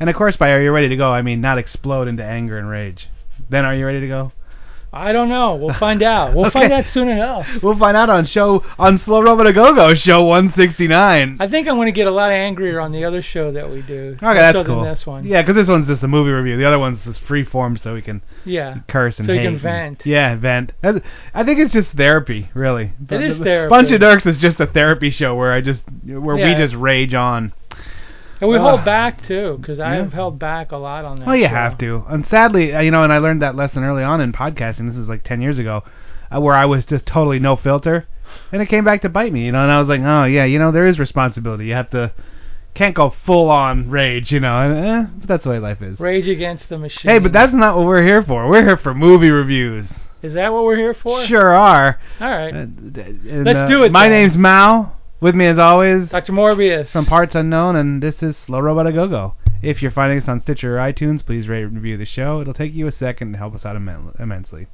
And of course, by are you ready to go? I mean, not explode into anger and rage. Then are you ready to go? I don't know. We'll find out. We'll Okay. find out soon enough. We'll find out on show on Slow Robot a Go Go show 169. I think I'm going to get a lot angrier on the other show that we do. Okay, that's so cool. Than this one. Yeah, because this one's just a movie review. The other one's just free form, so we can Yeah. curse and So you hate can and- yeah, vent. That's- I think it's just therapy, really. It is The- therapy. Bunch of Dorks is just a therapy show where I just where we just rage on. And we Ugh. hold back too, because I Yeah. have held back a lot on that. Well, you show. have to. And sadly, uh, you know, and I learned that lesson early on in podcasting. This is like 10 years ago, uh, where I was just totally no filter, and it came back to bite me. You know, and I was like, oh yeah, you know, there is responsibility. You have to can't go full on rage. You know, and eh, but that's the way life is. Rage Against the Machine. Hey, but that's not what we're here for. We're here for movie reviews. is that what we're here for? Sure are. All right. Uh, d- and, Let's uh, do it My then. name's Mao. With me as always, Dr. Morbius. from Parts Unknown, and this is Slow Robot a Go Go. If you're finding us on Stitcher or iTunes, please rate and review the show. It'll take you a second to help us out immen- immensely.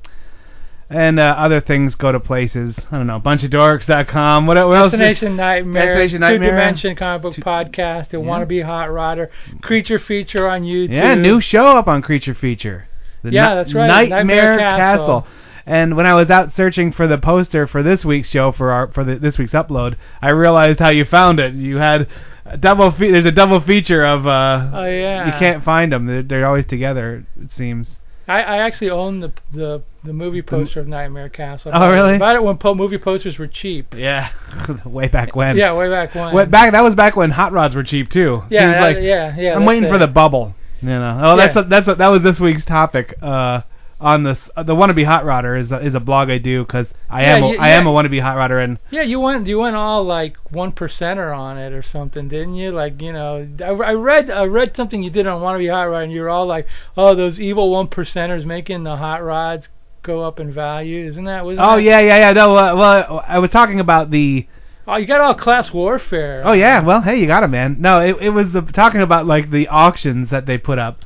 And uh, other things go to places. I don't know, bunchofdorks.com. What, what else? Destination Nightmare, Destination Nightmare. Two Dimension Comic Book Two- Podcast, The Yeah. Wannabe Hot Rodder, Creature Feature on YouTube. Yeah, new show up on Creature Feature. The Yeah, Ni- that's right, Nightmare, Nightmare Castle. Castle. And when I was out searching for the poster for this week's show for our for the, this week's upload, I realized how you found it. You had a double. Fe- there's a double feature of. Uh, Oh, yeah. You can't find them. They're, they're always together. It seems. I, I actually own the the the movie poster of Nightmare Castle. Oh, really? I bought it when po- movie posters were cheap. Yeah. way back when. Yeah, way back when. Back? That was back when hot rods were cheap too. Yeah, that- like yeah, yeah. I'm waiting for the bubble. You know. Oh, that's a, that's a, that was this week's topic. Uh, on this, uh, the wannabe hot rodder is a, is a blog I do because I Yeah, am a, you- I am yeah. a wannabe hot rodder and Yeah, you went you went all like one percenter on it or something, didn't you? Like you know, I, I read I read something you did on Wannabe Hot Rod, and you were all like, oh, those evil one percenters making the hot rods go up in value, isn't that? Wasn't oh that- yeah yeah yeah no uh, well I was talking about the Oh, you got all class warfare. oh yeah well hey you got it man no it it was talking about like the auctions that they put up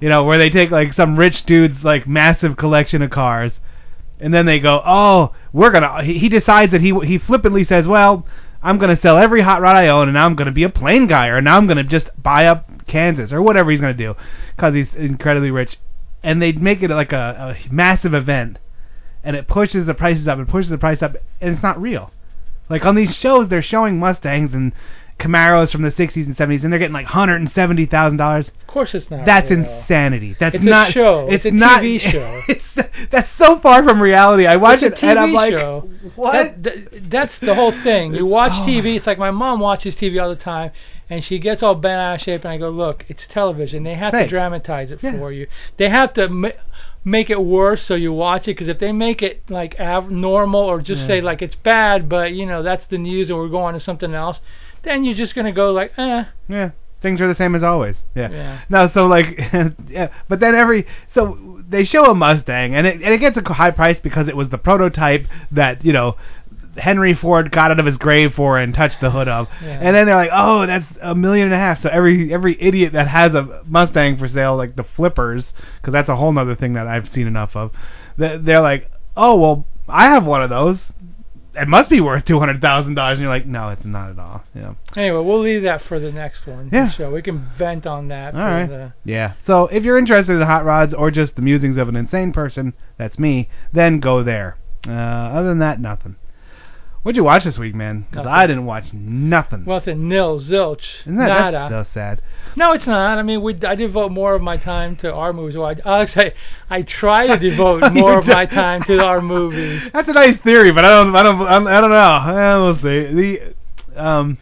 you know where they take like some rich dude's like massive collection of cars. And then they go oh we're gonna he, decides that he he flippantly says well I'm gonna sell every hot rod I own and now I'm gonna be a plane guy or now I'm gonna just buy up Kansas or whatever he's gonna do because he's incredibly rich. And they make it like a, a massive event and it pushes the prices up and pushes the price up and it's not real. Like on these shows, they're showing Mustangs and Camaros from the 60s and 70s, and they're getting like hundred and seventy thousand dollars. Of course, it's not. That's real. insanity. That's It's a not show. It's, It's a not, TV show. It's that's so far from reality. I watch It's it a and I'm like, show. what? That, that- that's the whole thing. You watch oh. TV. It's like my mom watches TV all the time, and she gets all bent out of shape, and I go, "Look, it's television. They have Right. to dramatize it Yeah. for you. They have to ma- make it worse so you watch it. Because if they make it like av- normal or just Yeah. say like it's bad, but you know that's the news, and we're going to something else, then you're just gonna go like, eh, yeah, things are the same as always. Yeah. yeah." No, so like, yeah, but then every so they show a Mustang and it and it gets a high price because it was the prototype that you know Henry Ford got out of his grave for and touched the hood of, Yeah. and then they're like, oh, that's a million and a half. So every every idiot that has a Mustang for sale, like the flippers, because that's a whole other thing that I've seen enough of. they- They're like, oh well, I have one of those. It must be worth two hundred thousand dollars, and you're like, no, it's not at all. Yeah. Anyway, we'll leave that for the next one. Yeah. So we can vent on that. All for right. The, Yeah. So if you're interested in hot rods or just the musings of an insane person, that's me, then go there. Uh, other than that, nothing. What'd you watch this week, man? Because I didn't watch nothing. a nil, zilch, Isn't that nada. that's so sad? No, it's not. I mean, we I devote more of my time to our movies. Well, I, Alex, I, I try to devote more of my time to our movies. That's a nice theory, but I don't, I don't, I'm- don't know. Eh, we'll see. The, um,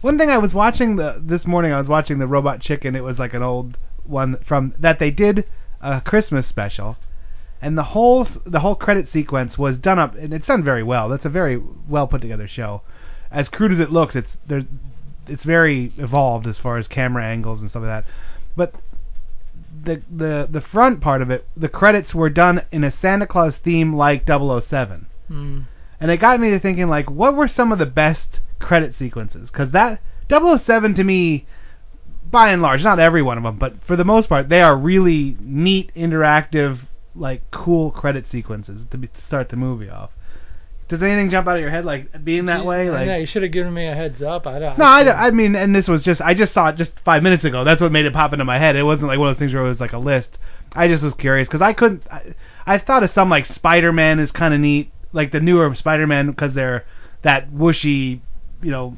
one thing I was watching the this morning, I was watching the Robot Chicken. It was like an old one from that they did a Christmas special, and the whole the whole credit sequence was done up, and it's done very well. That's a very well put together show. As crude as it looks, it's there's it's very evolved as far as camera angles and stuff like that. But the the the front part of it, the credits were done in a Santa Claus theme like 007. Mm. And it got me to thinking like what were some of the best credit sequences? Cuz that 007 to me by and large, not every one of them, but for the most part, they are really neat, interactive, like cool credit sequences to, be, to start the movie off. Does anything jump out of your head like being that way? Like yeah, you should have given me a heads up. I don't. no, I, I mean, and this was just I just saw it just five minutes ago. That's what made it pop into my head. It wasn't like one of those things where it was like a list. I just was curious because I couldn't. I, I thought of some like Spider-Man is kind of neat, like the newer Spider-Man because they're that whooshy, you know,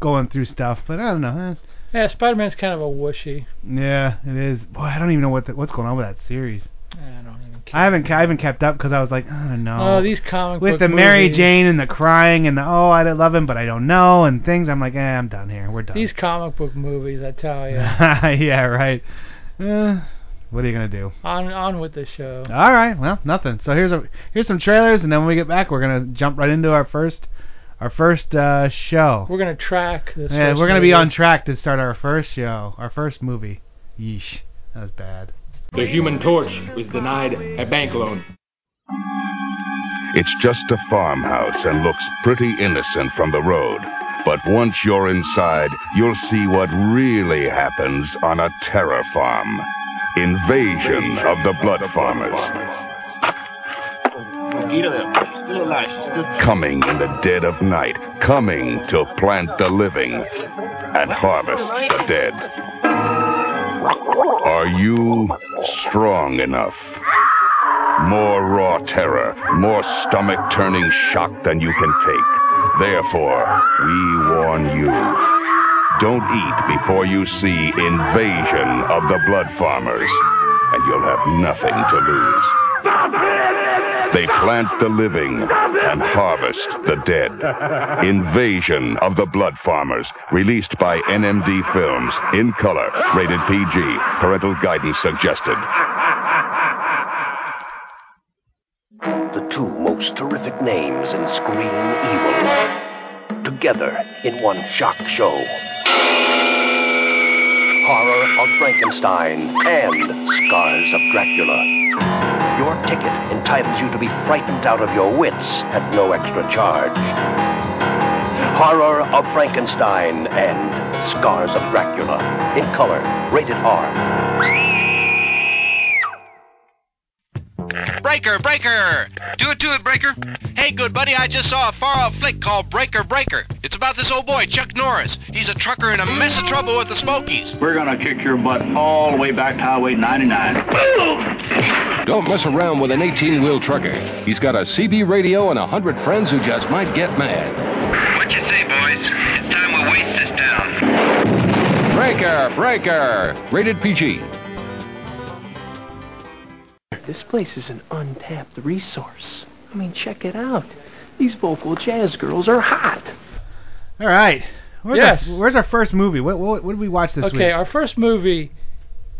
going through stuff. But I don't know. eh. Yeah, Spider-Man's kind of a whooshy. Yeah, it is. Boy, I don't even know what the, what's going on with that series. I don't. I haven't I haven't kept up because I was like I don't know. Oh, these comic with book the Mary movies, Jane and the crying and the oh I love him but I don't know and things. I'm like eh, I'm done here. We're done. These comic book movies, I tell you. yeah, right. Uh, what are you gonna do? on on with the show. All right, well, nothing. So here's a here's some trailers, and then when we get back, we're gonna jump right into our first our first uh, show. We're gonna track this. Yeah, first we're gonna be on track to start our first show, our first movie. Yeesh, that was bad. The Human Torch was denied a bank loan. It's just a farmhouse and looks pretty innocent from the road. But once you're inside, you'll see what really happens on a terror farm. Invasion of the Blood Farmers. Coming in the dead of night, coming to plant the living and harvest the dead. Are you strong enough? More raw terror, more stomach turning shock than you can take. Therefore, we warn you. Don't eat before you see Invasion of the Blood Farmers, and you'll have nothing to lose. They plant the living and harvest the dead. Invasion of the Blood Farmers, released by NMD Films, in color, rated PG, parental guidance suggested. the two most terrific names in screen evil together in one shock show. Horror of Frankenstein and Scars of Dracula. Your ticket entitles you to be frightened out of your wits at no extra charge. Horror of Frankenstein and Scars of Dracula in color, rated R. Breaker, Breaker! Do it to it, Breaker. Hey, good buddy, I just saw a far off flick called Breaker, Breaker. It's about this old boy, Chuck Norris. He's a trucker in a mess of trouble with the Smokies. We're gonna kick your butt all the way back to Highway 99. Don't mess around with an 18 wheel trucker. He's got a CB radio and a hundred friends who just might get mad. What you say, boys? It's time we waste this town. Breaker! Breaker! Rated PG. This place is an untapped resource. I mean, check it out. These vocal jazz girls are hot. All right. Where's Yes. Our, where's our first movie? What what, what did we watch this okay, week? our first movie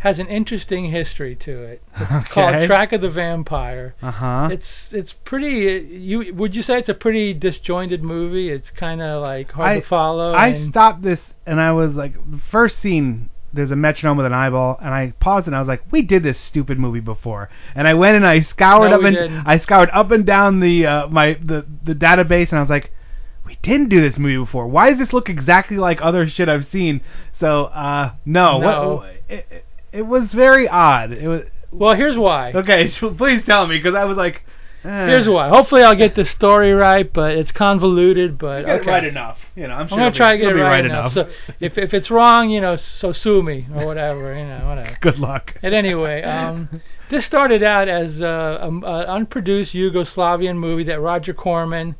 has an interesting history to it. It's called Track of the Vampire. Uh huh. It's it's pretty. You would you say it's a pretty disjointed movie? It's kind of like hard I- to follow. I stopped this and I was like, first scene. There's a metronome with an eyeball, and I paused and I was like, "We did this stupid movie before." And I went and I scoured No, up we and didn't. I scoured up and down the uh, my the the database, and I was like, "We didn't do this movie before. Why does this look exactly like other shit I've seen?" So, uh, no, No. What, it, it, it was very odd. It was well, here's why. okay. So please tell me because I was like. Here's why. Hopefully, I'll get the story right, but it's convoluted. But okay. it right enough. You know, I'm I'm sure gonna it'll try to be- get it right, right enough. So if if it's wrong, you know, so sue me or whatever. You know, whatever. Good luck. At anyway, um, this started out as uh, an unproduced Yugoslavian movie that Roger Corman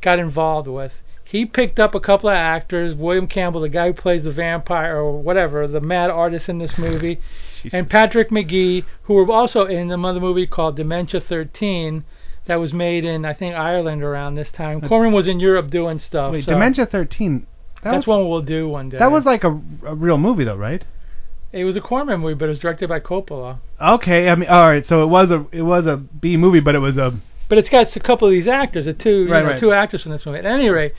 got involved with. He picked up a couple of actors, William Campbell, the guy who plays the vampire or whatever, the mad artist in this movie, and Patrick Magee, who were also in another movie called Dementia 13 that was made in, I think, Ireland around this time. Corman was in Europe doing stuff. Wait, so Dementia 13. That That's was, one we'll do one day. That was like a, a real movie though, right? It was a Corman movie, but it was directed by Coppola. Okay, I mean, all right. So it was a it was a B movie, but it was a But it's got a couple of these actors, the two Right, know, right. two actors in this movie. At any rate,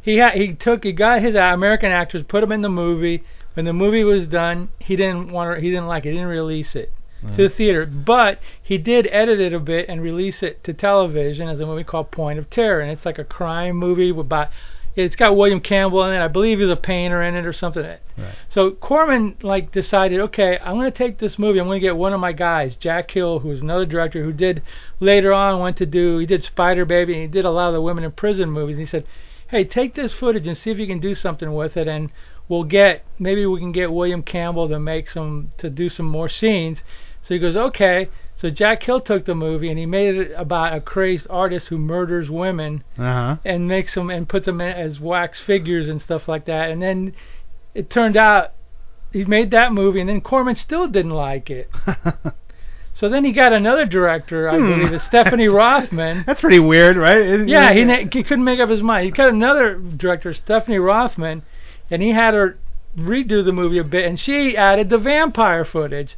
he ha- he took he got his American actors, put them in the movie. When the movie was done, he didn't want to, he didn't like it, he didn't release it. To the theater. But he did edit it a bit and release it to television as a movie called Point of Terror, and it's like a crime movie about. It's got William Campbell in it. I believe he's a painter in it or something. Right. So Corman like decided, okay, I'm going to take this movie. I'm going to get one of my guys, Jack Hill, who's another director who did later on went to do he did Spider Baby and he did a lot of the women in prison movies. And he said, hey, take this footage and see if you can do something with it, and we'll get maybe we can get William Campbell to make some to do some more scenes. So he goes, okay. So Jack Hill took the movie and he made it about a crazed artist who murders women Uh huh. and makes them and puts them in as wax figures and stuff like that. And then it turned out he made that movie, and then Corman still didn't like it. So then he got another director, I Hmm. believe, it's Stephanie Rothman. That's pretty weird, right? It- Yeah, he, he couldn't make up his mind. He got another director, Stephanie Rothman, and he had her redo the movie a bit, and she added the vampire footage.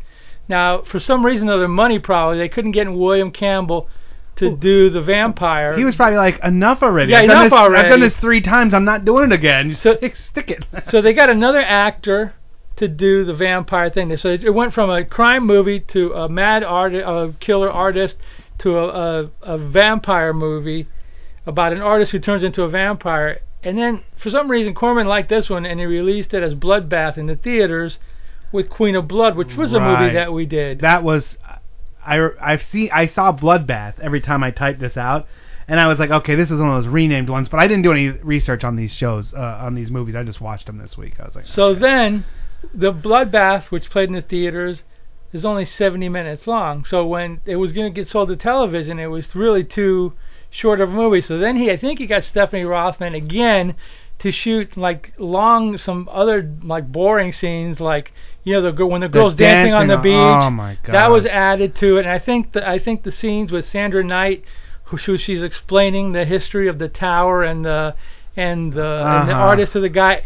Now, for some reason or other, money probably, they couldn't get William Campbell to do the vampire. He was probably like, enough already. Yeah, I've done enough this, already. I've done this three times. I'm not doing it again. So stick it. so they got another actor to do the vampire thing. So it, went from a crime movie to a mad artist, a killer artist, to a, a a vampire movie about an artist who turns into a vampire. And then for some reason Corman liked this one and he released it as Bloodbath in the theaters with Queen of Blood, which was a movie that we did. That was, I I've seen I saw Bloodbath every time I typed this out, and I was like, okay, this is one of those renamed ones. But I didn't do any research on these shows, uh, on these movies. I just watched them this week. I was like, So then, the Bloodbath, which played in the theaters, is only 70 minutes long. So when it was going to get sold to television, it was really too short of a movie. So then he, I think he got Stephanie Rothman again to shoot like long, some other like boring scenes, like you know the girl when the girl's dancing, on the beach. oh my That was added to it, and I think the, I think the scenes with Sandra Knight, who who she's explaining the history of the tower and the and the, and the Uh-huh. artist of the guy.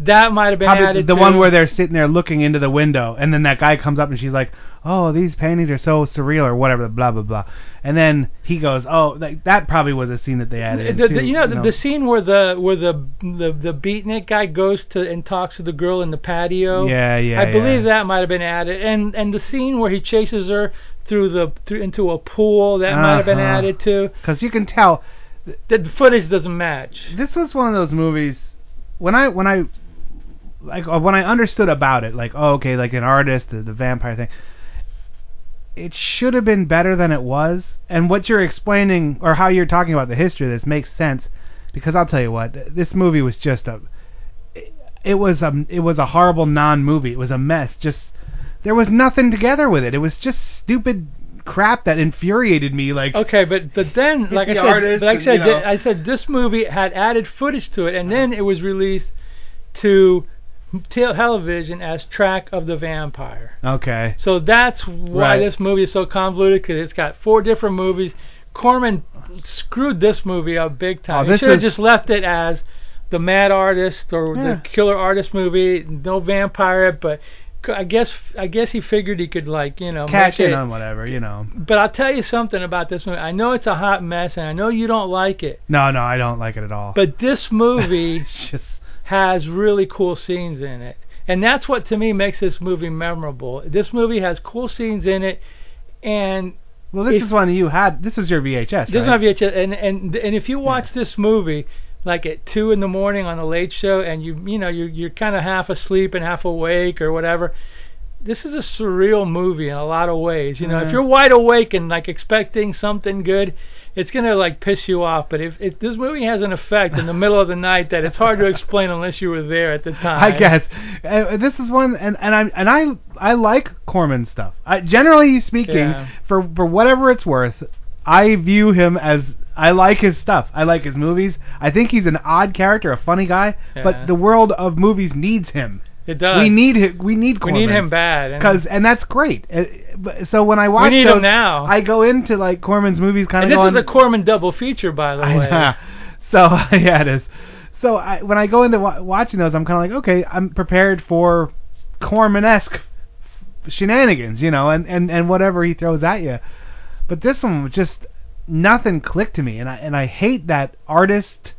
That might have been did- added the to one where they're sitting there looking into the window, and then that guy comes up and she's like, "Oh, these paintings are so surreal," or whatever, blah blah blah. And then he goes, "Oh, like that probably was a scene that they added." The, in the, you know, the, the scene where the where the the the beatnik guy goes to and talks to the girl in the patio. Yeah, yeah, I believe yeah. that might have been added, and and the scene where he chases her through the through into a pool that might have been Uh-huh. added too. because you can tell The, the footage doesn't match. this was one of those movies when I when I like uh, when I understood about it, like oh okay, like an artist, the, the vampire thing. It should have been better than it was, and what you're explaining or how you're talking about the history of this makes sense, because I'll tell you what, this movie was just a, it, it was a it was a horrible non-movie. It was a mess. Just there was nothing together with it. It was just stupid crap that infuriated me. Like Okay, but but then like I said, like I said, th- I said this movie had added footage to it, and then it was released to television as Track of the Vampire. okay, So that's why Right. this movie is so convoluted because it's got four different movies. Corman screwed this movie up big time. Oh, he should have is- just left it as the Mad Artist or Yeah. the Killer Artist movie. No vampire, but I guess I guess he figured he could like you know make in it. on whatever, you know. But I'll tell you something about this movie. I know it's a hot mess, and I know you don't like it. No, no, I don't like it at all. But this movie just has really cool scenes in it. And that's what to me makes this movie memorable. This movie has cool scenes in it and well, this if- is one you had. This is your VHS, this is my VHS and and and if you watch this movie like at two in the morning on the late show and you you know you're you're kind of half asleep and half awake or whatever this is a surreal movie in a lot of ways you know if mm-hmm. you're wide awake and like expecting something good it's gonna like piss you off but if, if this movie has an effect in the middle of the night that it's hard to explain unless you were there at the time I guess uh, this is one, and and I and I I like Corman stuff. I, generally speaking, Yeah. for for whatever it's worth, I view him as I like his stuff. I like his movies. I think he's an odd character, a funny guy, Yeah. but the world of movies needs him. It does We need him. We need we need him bad and Because and that's great. Uh, So when I watch we need him now. I go into like Corman's movies kind and of this going. is a Corman double feature by the I way know. So yeah, it is. So I, when I go into wa- watching those, I'm kind of like, okay, I'm prepared for Corman-esque shenanigans, you know, and, and, and whatever he throws at you. But this one was just nothing clicked to me, and I and I hate that artist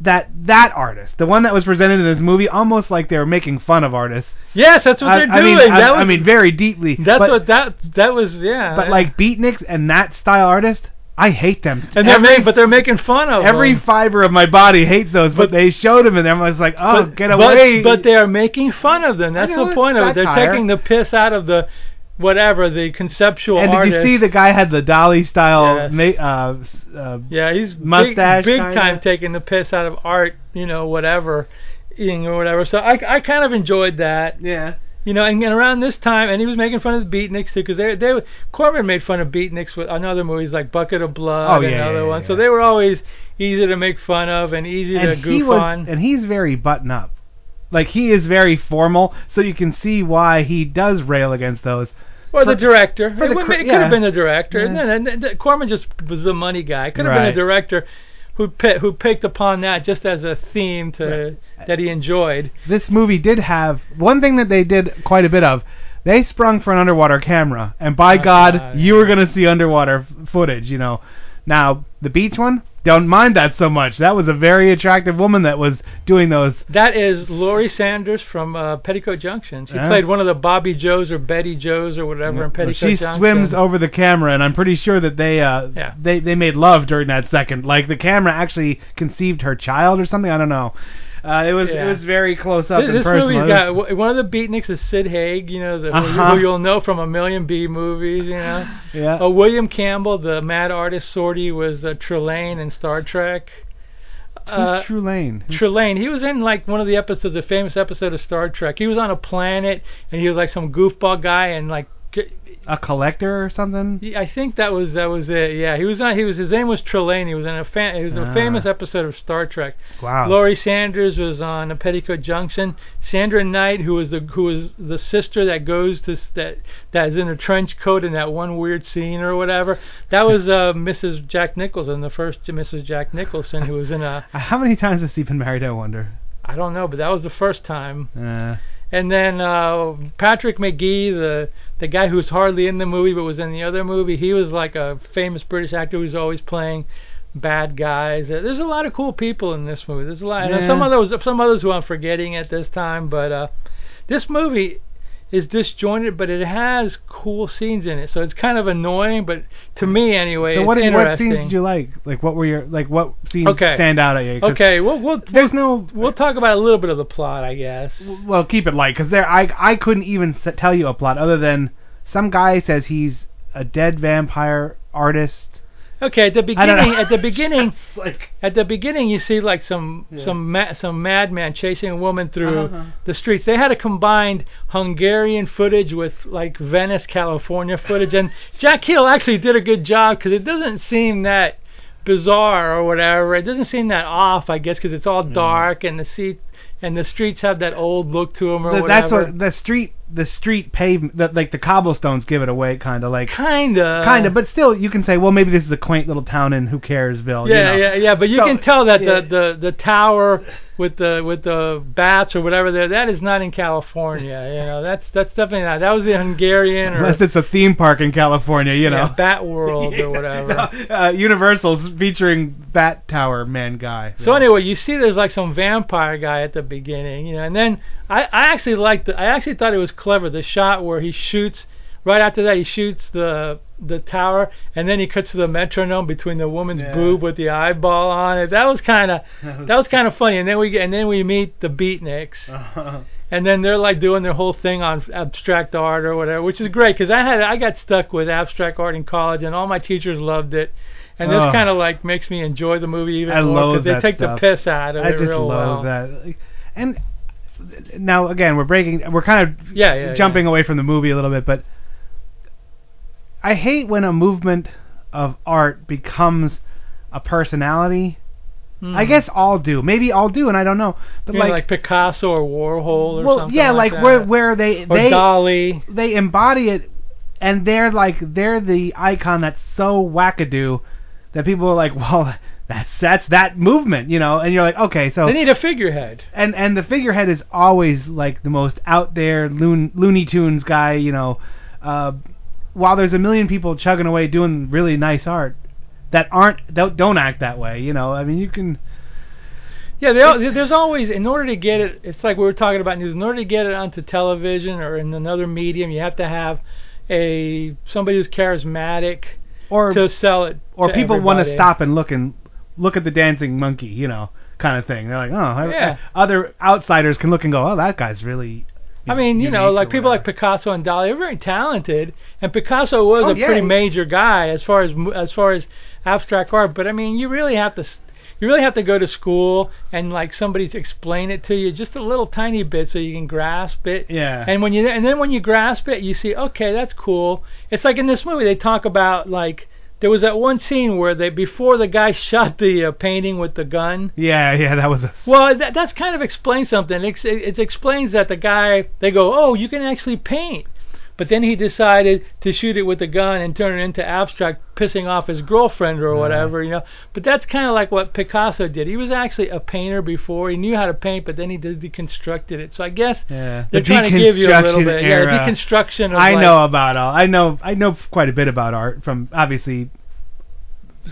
that that artist, the one that was presented in this movie, almost like they were making fun of artists. Yes, that's what I, they're I doing. mean, I, that I was, mean, very deeply. that's but, what that that was. Yeah. But like beatniks and that style artist, I hate them. and they're every, making, but they're making fun of every them. fiber of my body hates those. But, they showed them, and everyone's like, "Oh, but, get away!" But, they are making fun of them. That's the point of it. They're taking the piss out of the whatever the conceptual and did artist. you see the guy had the Dali style Yes. ma- uh, uh, Yeah, he's mustache big, big kinda? time taking the piss out of art, you know, whatever, eating or whatever. So I, I kind of enjoyed that. Yeah. You know, and, and around this time, and he was making fun of the Beatniks too, because they, they, Corman made fun of Beatniks with on other movies like Bucket of Blood Oh, and yeah, other yeah, ones. So they were always easy to make fun of and easy to and goof he was, on. and he's very button up. Like he is very formal, so you can see why he does rail against those. Or the director. for it the it could yeah. have been the director. Yeah. And then and, Corman just was the money guy. Could have been Right. a director who pi- who picked upon that just as a theme to that he enjoyed. This movie did have one thing that they did quite a bit of. They sprung for an underwater camera, and by Oh, God, God, you were gonna see underwater f- footage. You know. Now the beach one, don't mind that so much. That was a very attractive woman that was doing those. That is Lori Saunders from uh, Petticoat Junction. She Yeah. played one of the Bobby Joes or Betty Joes or whatever in Petticoat she Junction. She swims over the camera, and I'm pretty sure that they uh Yeah. they they made love during that second. Like the camera actually conceived her child or something. I don't know. Uh, it was Yeah. it was very close up This, and this personal. movie's It got w- one of the beatniks is Sid Haig, you know, the, who, Uh-huh. who you'll know from a million B movies, you know. yeah. Uh, William Campbell, the mad artist Sordi, was uh, Trelane in Star Trek. Uh, Who's Trelane? Who's- Trelane, he was in like one of the episodes, a famous episode of Star Trek. He was on a planet, and he was like some goofball guy, and like g- a collector or something? Yeah, I think that was that was it. Yeah, he was on. He was his name was Trelane. He was in a fan. He was a Ah. famous episode of Star Trek. Wow. Lori Saunders was on a Petticoat Junction. Sandra Knight, who was the who was the sister that goes to that that is in a trench coat in that one weird scene or whatever. That was uh, Mrs. Jack Nicholson, the first Mrs. Jack Nicholson, who was in a How many times has he been married? I wonder. I don't know, but that was the first time. Uh, And then uh, Patrick Magee, the the guy who's hardly in the movie but was in the other movie, he was like a famous British actor who's always playing bad guys. Uh, There's a lot of cool people in this movie. There's a lot. Know Yeah. some others, some others who I'm forgetting at this time, but uh, this movie is disjointed, but it has cool scenes in it. So it's kind of annoying, but to me anyway, so it's what what scenes did you like? Like what were your like what scenes Okay. stand out at you? Okay, well, we'll There's no we'll talk about a little bit of the plot, I guess. well, keep it light because there I I couldn't even tell you a plot other than some guy says he's a dead vampire artist. Okay, at the I don't know. beginning, at the beginning, like at the beginning, you see like some Yeah. some ma- some madman chasing a woman through Uh-huh. the streets. They had a combined Hungarian footage with like Venice, California footage, and Jack Hill actually did a good job because it doesn't seem that bizarre or whatever. It doesn't seem that off, I guess, because it's all dark and the seat and the streets have that old look to them or Th- whatever. that's what the street the street pavement the, like the cobblestones give it away kind of like Kinda. kind of but still you can say well maybe this is a quaint little town in who caresville Yeah, you know? yeah, yeah. But you So, can tell that yeah. the, the the tower with the with the bats or whatever there that is not in California. You know, that's that's definitely not. That was the Hungarian or unless it's a theme park in California you know yeah, Bat World or whatever. uh, Universal's featuring Bat Tower Man Guy. So anyway, you see, there's like some vampire guy at the beginning, you know, and then I, I actually liked the, I actually thought it was clever the shot where he shoots right after that he shoots the the tower and then he cuts to the metronome between the woman's Yeah. boob with the eyeball on it. That was kind of That was- kind of funny. And then we get and then we meet the Beatniks. Uh-huh. And then they're like doing their whole thing on abstract art or whatever, which is great because I had I got stuck with abstract art in college, and all my teachers loved it. And this Ugh. kind of like makes me enjoy the movie even I more because they take stuff. the piss out of I it just love well. that. And now again, we're breaking. We're kind of Yeah, yeah, jumping away from the movie a little bit, but I hate when a movement of art becomes a personality. Hmm. I guess all do. Maybe all do, and I don't know. But like, like, Picasso or Warhol or well, something. yeah, like, like, where where they or they Dali. they embody it, and they're like they're the icon that's so wackadoo that people are like, well, that's that's that movement, you know, and you're like, okay, so They need a figurehead. and and the figurehead is always like the most out there loon, Looney Tunes guy, you know. Uh, while there's a million people chugging away doing really nice art that aren't don't, don't act that way, you know. I mean, you can. Yeah, all, there's always in order to get it. It's like we were talking about news. In order to get it onto television or in another medium, you have to have a somebody who's charismatic or to sell it. or people want to stop and look and look at the dancing monkey, you know, kind of thing. They're like, oh, I- Yeah. other outsiders can look and go, oh, that guy's really. I mean, you know, like people like Picasso and Dali are very talented, and Picasso was Oh, a yeah. pretty major guy as far as as far as abstract art. But I mean, you really have to. s- You really have to go to school and like somebody to explain it to you just a little tiny bit so you can grasp it. Yeah. And when you and then when you grasp it, you see, okay, that's cool. It's like in this movie they talk about like there was that one scene where they before the guy shot the uh, painting with the gun. Yeah, yeah, that was a. Well, that that's kind of explains something. It, it, it explains that the guy they go, oh, you can actually paint. But then he decided to shoot it with a gun and turn it into abstract, pissing off his girlfriend or whatever, you know. But that's kind of like what Picasso did. He was actually a painter before. He knew how to paint, but then he deconstructed it. So I guess Yeah. they're The trying to give you a little bit, era. yeah, deconstruction. Of I like, know about all. I know. I know quite a bit about art from obviously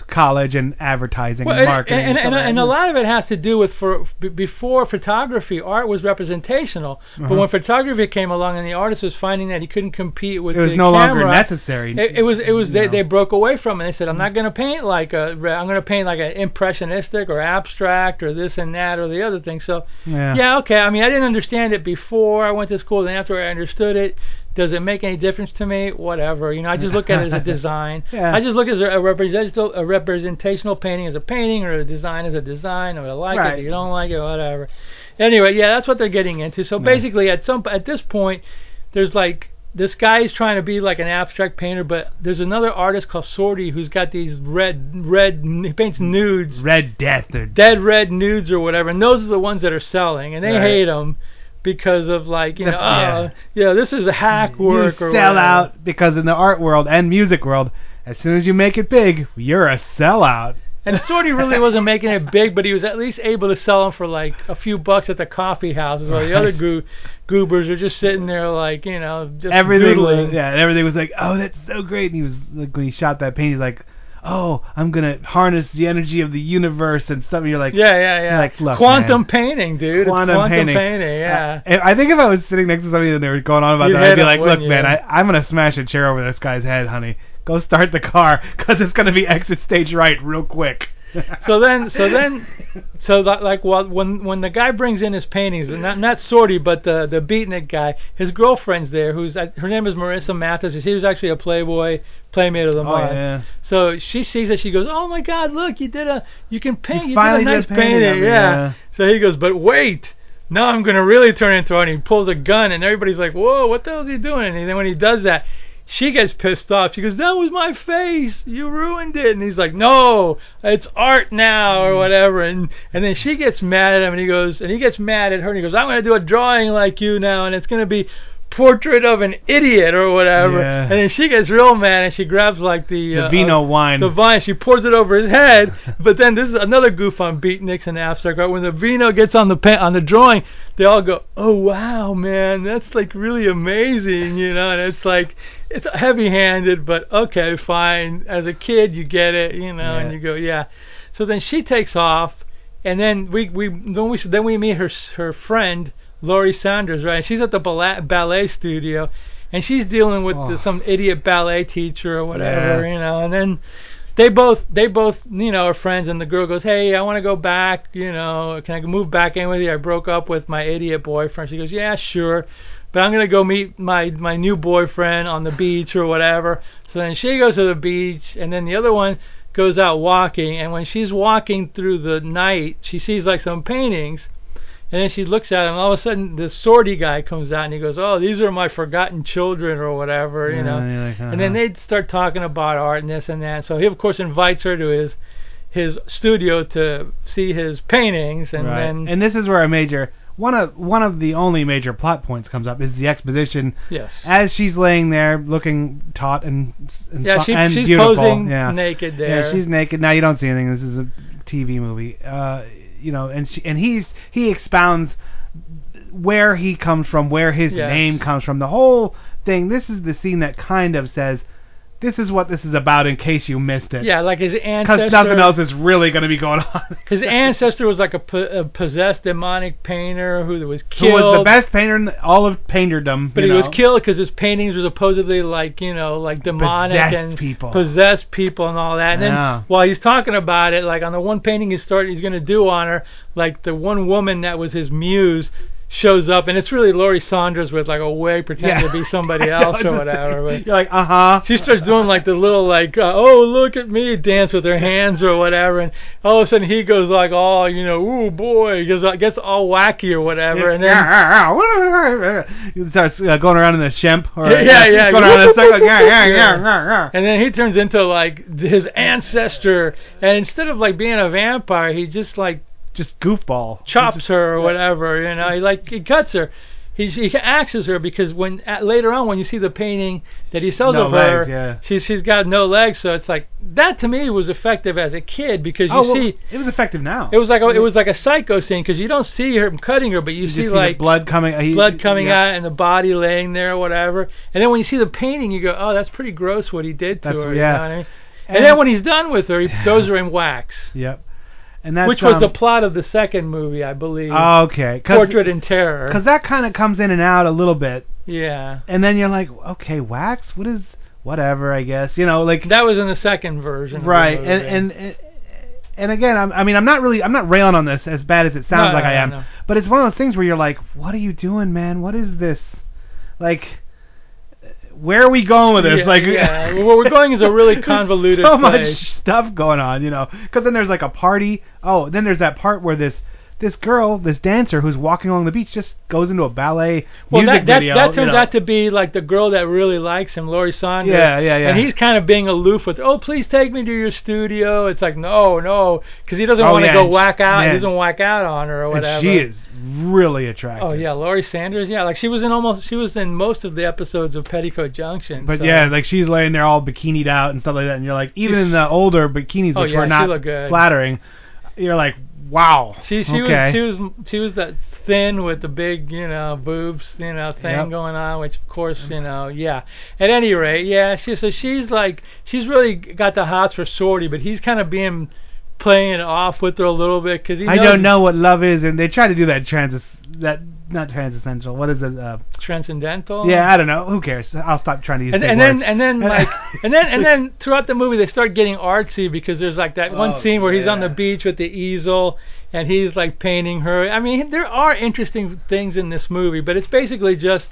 college and advertising Well, and marketing. and, and, and, and a lot of it has to do with for b- before photography, art was representational. But Uh-huh. when photography came along, and the artist was finding that he couldn't compete with It was the no longer necessary, It, it was it was they, know. they broke away from it. They said, I'm not going to paint like a I'm going to paint like an impressionistic or abstract or this and that or the other thing. So Yeah. okay. I mean, I didn't understand it before I went to school, and after I understood it. Does it make any difference to me? Whatever. You know, I just look at it as a design. Yeah. I just look at it as a representational, a representational painting as a painting, or a design as a design, or I like Right. it, or you don't like it, whatever. Anyway, yeah, that's what they're getting into. So basically, at some at this point, there's like this guy's trying to be like an abstract painter, but there's another artist called Sordi who's got these red red he paints nudes, Red Death or dead red nudes or whatever, and those are the ones that are selling, and they Right. hate him because of like you know, Yeah. oh, yeah, this is a hack work you or sell out because in the art world and music world, as soon as you make it big, you're a sellout. And Sordi really wasn't making it big, but he was at least able to sell them for like a few bucks at the coffee houses, while the other Right. goo- goobers are just sitting there like you know just everything was yeah, and everything was like, oh, that's so great. And he was like, when he shot that painting, he's like, oh, I'm gonna harness the energy of the universe and stuff. And you're like, Yeah, yeah, yeah. Like, look, quantum man. painting, dude. Quantum quantum painting. yeah. Uh, I think if I was sitting next to somebody and they were going on about You'd that, I'd be like, look, wouldn't man. I, I'm gonna smash a chair over this guy's head, honey. Go start the car, cause it's gonna be exit stage right real quick. So then, so then, so that, like well, when when the guy brings in his paintings, not not Sordi, but the the beatnik guy, his girlfriend's there, who's uh, her name is Marissa Mathes. She was actually a Playboy Playmate of the Oh, month. yeah. So she sees it, she goes, "Oh my God, look, you did a, you can paint, you, finally did a did nice a painting painting, yeah. yeah. So he goes, but wait, now I'm gonna really turn into art. And he pulls a gun, and everybody's like, "Whoa, what the hell is he doing?" And then when he does that, she gets pissed off. She goes, "That was my face. You ruined it." And he's like, "No, it's art now or mm. whatever." And and then she gets mad at him, and he goes, and he gets mad at her, and he goes, "I'm gonna do a drawing like you now, and it's gonna be." Portrait of an idiot or whatever, Yeah. and then she gets real mad and she grabs like the The uh, vino uh, wine. the vine. She pours it over his head, but then this is another goof on beatniks and abstract art. When the vino gets on the pen, on the drawing, they all go, "Oh wow, man, that's like really amazing," you know. And it's like it's heavy-handed, but okay, fine. As a kid, you get it, you know, and you go, "Yeah." So then she takes off, and then we we then we then we meet her her friend Lori Saunders, right? She's at the ballet, ballet studio, and she's dealing with Oh. the, some idiot ballet teacher or whatever, Yeah. you know. And then they both they both you know are friends, and the girl goes, "Hey, I want to go back, you know, can I move back in with you? I broke up with my idiot boyfriend." She goes, "Yeah, sure." But I'm gonna go meet my my new boyfriend on the beach or whatever. So then she goes to the beach, and then the other one goes out walking. And when she's walking through the night, she sees like some paintings, and then she looks at him. And all of a sudden, this Sordi guy comes out, and he goes, "Oh, these are my forgotten children, or whatever," you know. Yeah, you're like, And then uh-huh. they start talking about art and this and that. So he of course invites her to his his studio to see his paintings, and right. then and this is where a major one of one of the only major plot points comes up is the exposition. Yes. As she's laying there looking taut and and, Yeah, she- and she's beautiful. posing yeah. naked there. Yeah, she's naked. Now you don't see anything. This is a TV movie. Uh, you know, and she and he's he expounds where he comes from, where his Yes. name comes from, the whole thing. This is the scene that kind of says this is what this is about in case you missed it. Yeah, like his ancestor. Because nothing else is really going to be going on. His ancestor was like a, po- a possessed demonic painter who was killed. Who was the best painter in all of painterdom. But he was killed because his paintings were supposedly like you know like demonic Possessed and people. possessed people and all that. And then Yeah. while he's talking about it, like on the one painting he's starting, he's going to do on her, like the one woman that was his muse shows up, and it's really Lori Saunders with like a wig pretending Yeah. to be somebody else or whatever. But You're like, uh huh. she starts doing like the little like uh, oh look at me dance with her hands or whatever, and all of a sudden he goes like oh you know ooh boy he goes like, gets all wacky or whatever, and then he starts uh, going around in the shemp. Or, yeah, yeah, yeah. Going around in a circle. Yeah, yeah, yeah, yeah, yeah. And then he turns into like his ancestor, and instead of like being a vampire, he just like Just goofball. chops her or whatever. You know, he like he cuts her. He he axes her because when at, later on when you see the painting that he sells No of her, legs, yeah. she's she's got no legs. So it's like that to me was effective as a kid because you oh, well, see. it was effective now. It was like a, it was like a psycho scene because you don't see her cutting her, but you, You see, just like blood coming. uh, he- blood coming yeah. out and the body laying there or whatever. And then when you see the painting, you go, oh, that's pretty gross what he did to That's- her. yeah. You know I mean? And, And- then when he's done with her, he throws her in wax, Yep. And that's which was um, the plot of the second movie, I believe. Oh, okay. Cause, Portrait in Terror. Because that kind of comes in and out a little bit, yeah. and then you're like, okay, wax. What is whatever? I guess you know, like That was in the second version. of the right. movie. And and and again, I'm, I mean, I'm not really, I'm not railing on this as bad as it sounds No, like no, I am, no. but it's one of those things where you're like, what are you doing, man? What is this? Like, where are we going with this? Yeah, like, yeah. Where we're going is a really convoluted so place. much stuff going on, you know. Because then there's like a party. Oh, then there's that part where this this girl, this dancer who's walking along the beach, just goes into a ballet Well, music that, that, video. that you turns know. out to be like the girl that really likes him, Lori Saunders. Yeah, yeah, yeah. And he's kind of being aloof with, oh, please take me to your studio. It's like, no, no, because he doesn't Oh, want to yeah, go whack out. man. He doesn't whack out on her or whatever. And she is really attractive. Oh yeah, Lori Saunders. Yeah, like she was in almost, she was in most of the episodes of Petticoat Junction. But so- yeah, like she's laying there all bikinied out and stuff like that, and you're like, even She's- in the older bikinis, Oh, which yeah, were not good. flattering, you're like, wow. She she okay. was she was she was that thin with the big you know boobs you know thing Yep. going on, which of course you know yeah. At any rate, yeah. She so she's like she's really got the hots for Sordi, but he's kind of being playing it off with her a little bit because he I don't know what love is, and they try to do that trans that not transcendental. What is it? Uh, transcendental. yeah, I don't know. Who cares? I'll stop trying to use and, big and then words. and then like and then and then throughout the movie they start getting artsy because there's like that one Oh, scene where he's on the beach with the easel and he's like painting her. I mean there are interesting things in this movie, but it's basically just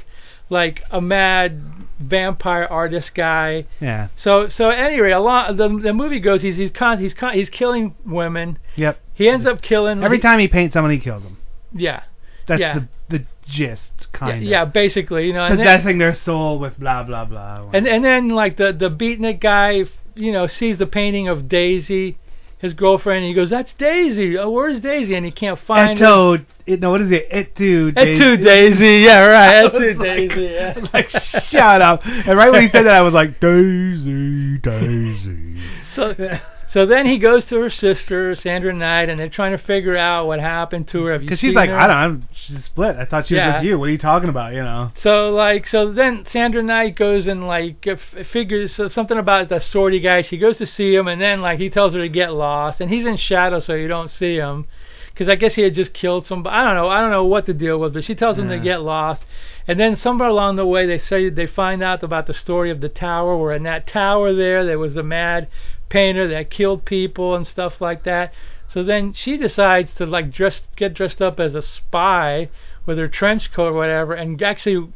like a mad vampire artist guy. yeah. So so anyway, a lot the the movie goes he's he's con, he's con, he's killing women. Yep. He ends up killing Every time he paints someone, he kills them. Yeah. That's Yeah. the the gist, Yeah, kind of. yeah, basically, you know, and then- Possessing their soul with blah blah blah. And and then like the the beatnik guy, you know, sees the painting of Daisy, his girlfriend, and he goes, "That's Daisy. Oh, where's Daisy?" And he can't find her. Eto, it, no, what is it? Etu Etu Daisy, yeah, right. Etu Daisy, yeah. like shut up. And right when he said that, I was like Daisy, Daisy. So so then he goes to her sister Sandra Knight, and they're trying to figure out what happened to her. Have you Because she's like, her? I don't know, she's split. I thought she was with you. What are you talking about? You know. So like so then Sandra Knight goes and like f- figures so something about the Sordi guy. She goes to see him and then like he tells her to get lost and he's in shadow so you don't see him because I guess he had just killed somebody. I don't know. I don't know what the deal was, but she tells him to get lost. And then somewhere along the way they say they find out about the story of the tower. Where in that tower there there was a mad painter that killed people and stuff like that. So then she decides to like dress get dressed up as a spy with her trench coat or whatever and actually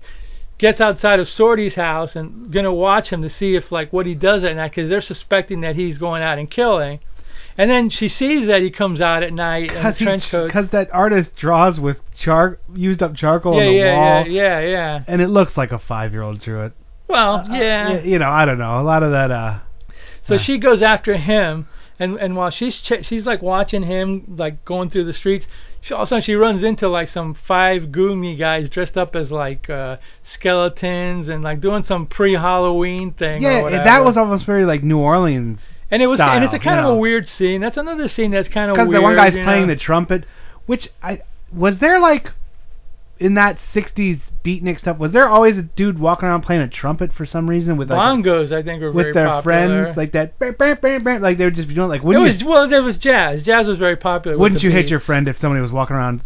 gets outside of Sordi's house and gonna watch him to see if like what he does at night because they're suspecting that he's going out and killing. And then she sees that he comes out at night in a trench coat. because that artist draws with char used up charcoal yeah, on the yeah, wall, yeah, yeah, yeah. and it looks like a five year old drew it. Well, Uh, yeah. y- you know, I don't know. A lot of that. uh So uh, she goes after him, and and while she's ch- she's like watching him like going through the streets, she, all of a sudden she runs into like some five goomy guys dressed up as like uh skeletons and like doing some pre-Halloween thing. Yeah, that was almost very like New Orleans. and it was and it's a kind you of a weird scene. That's another scene that's kind of Because the one guy's playing know? the trumpet, which I was there like in that '60s beatnik stuff, was there always a dude walking around playing a trumpet for some reason with like Bongos, I think, were very with their popular. friends like that? Bam, bam, bam, bam, like they would just be doing like it was you well, there was jazz. Jazz was very popular. wouldn't you hit your friend if somebody was walking around?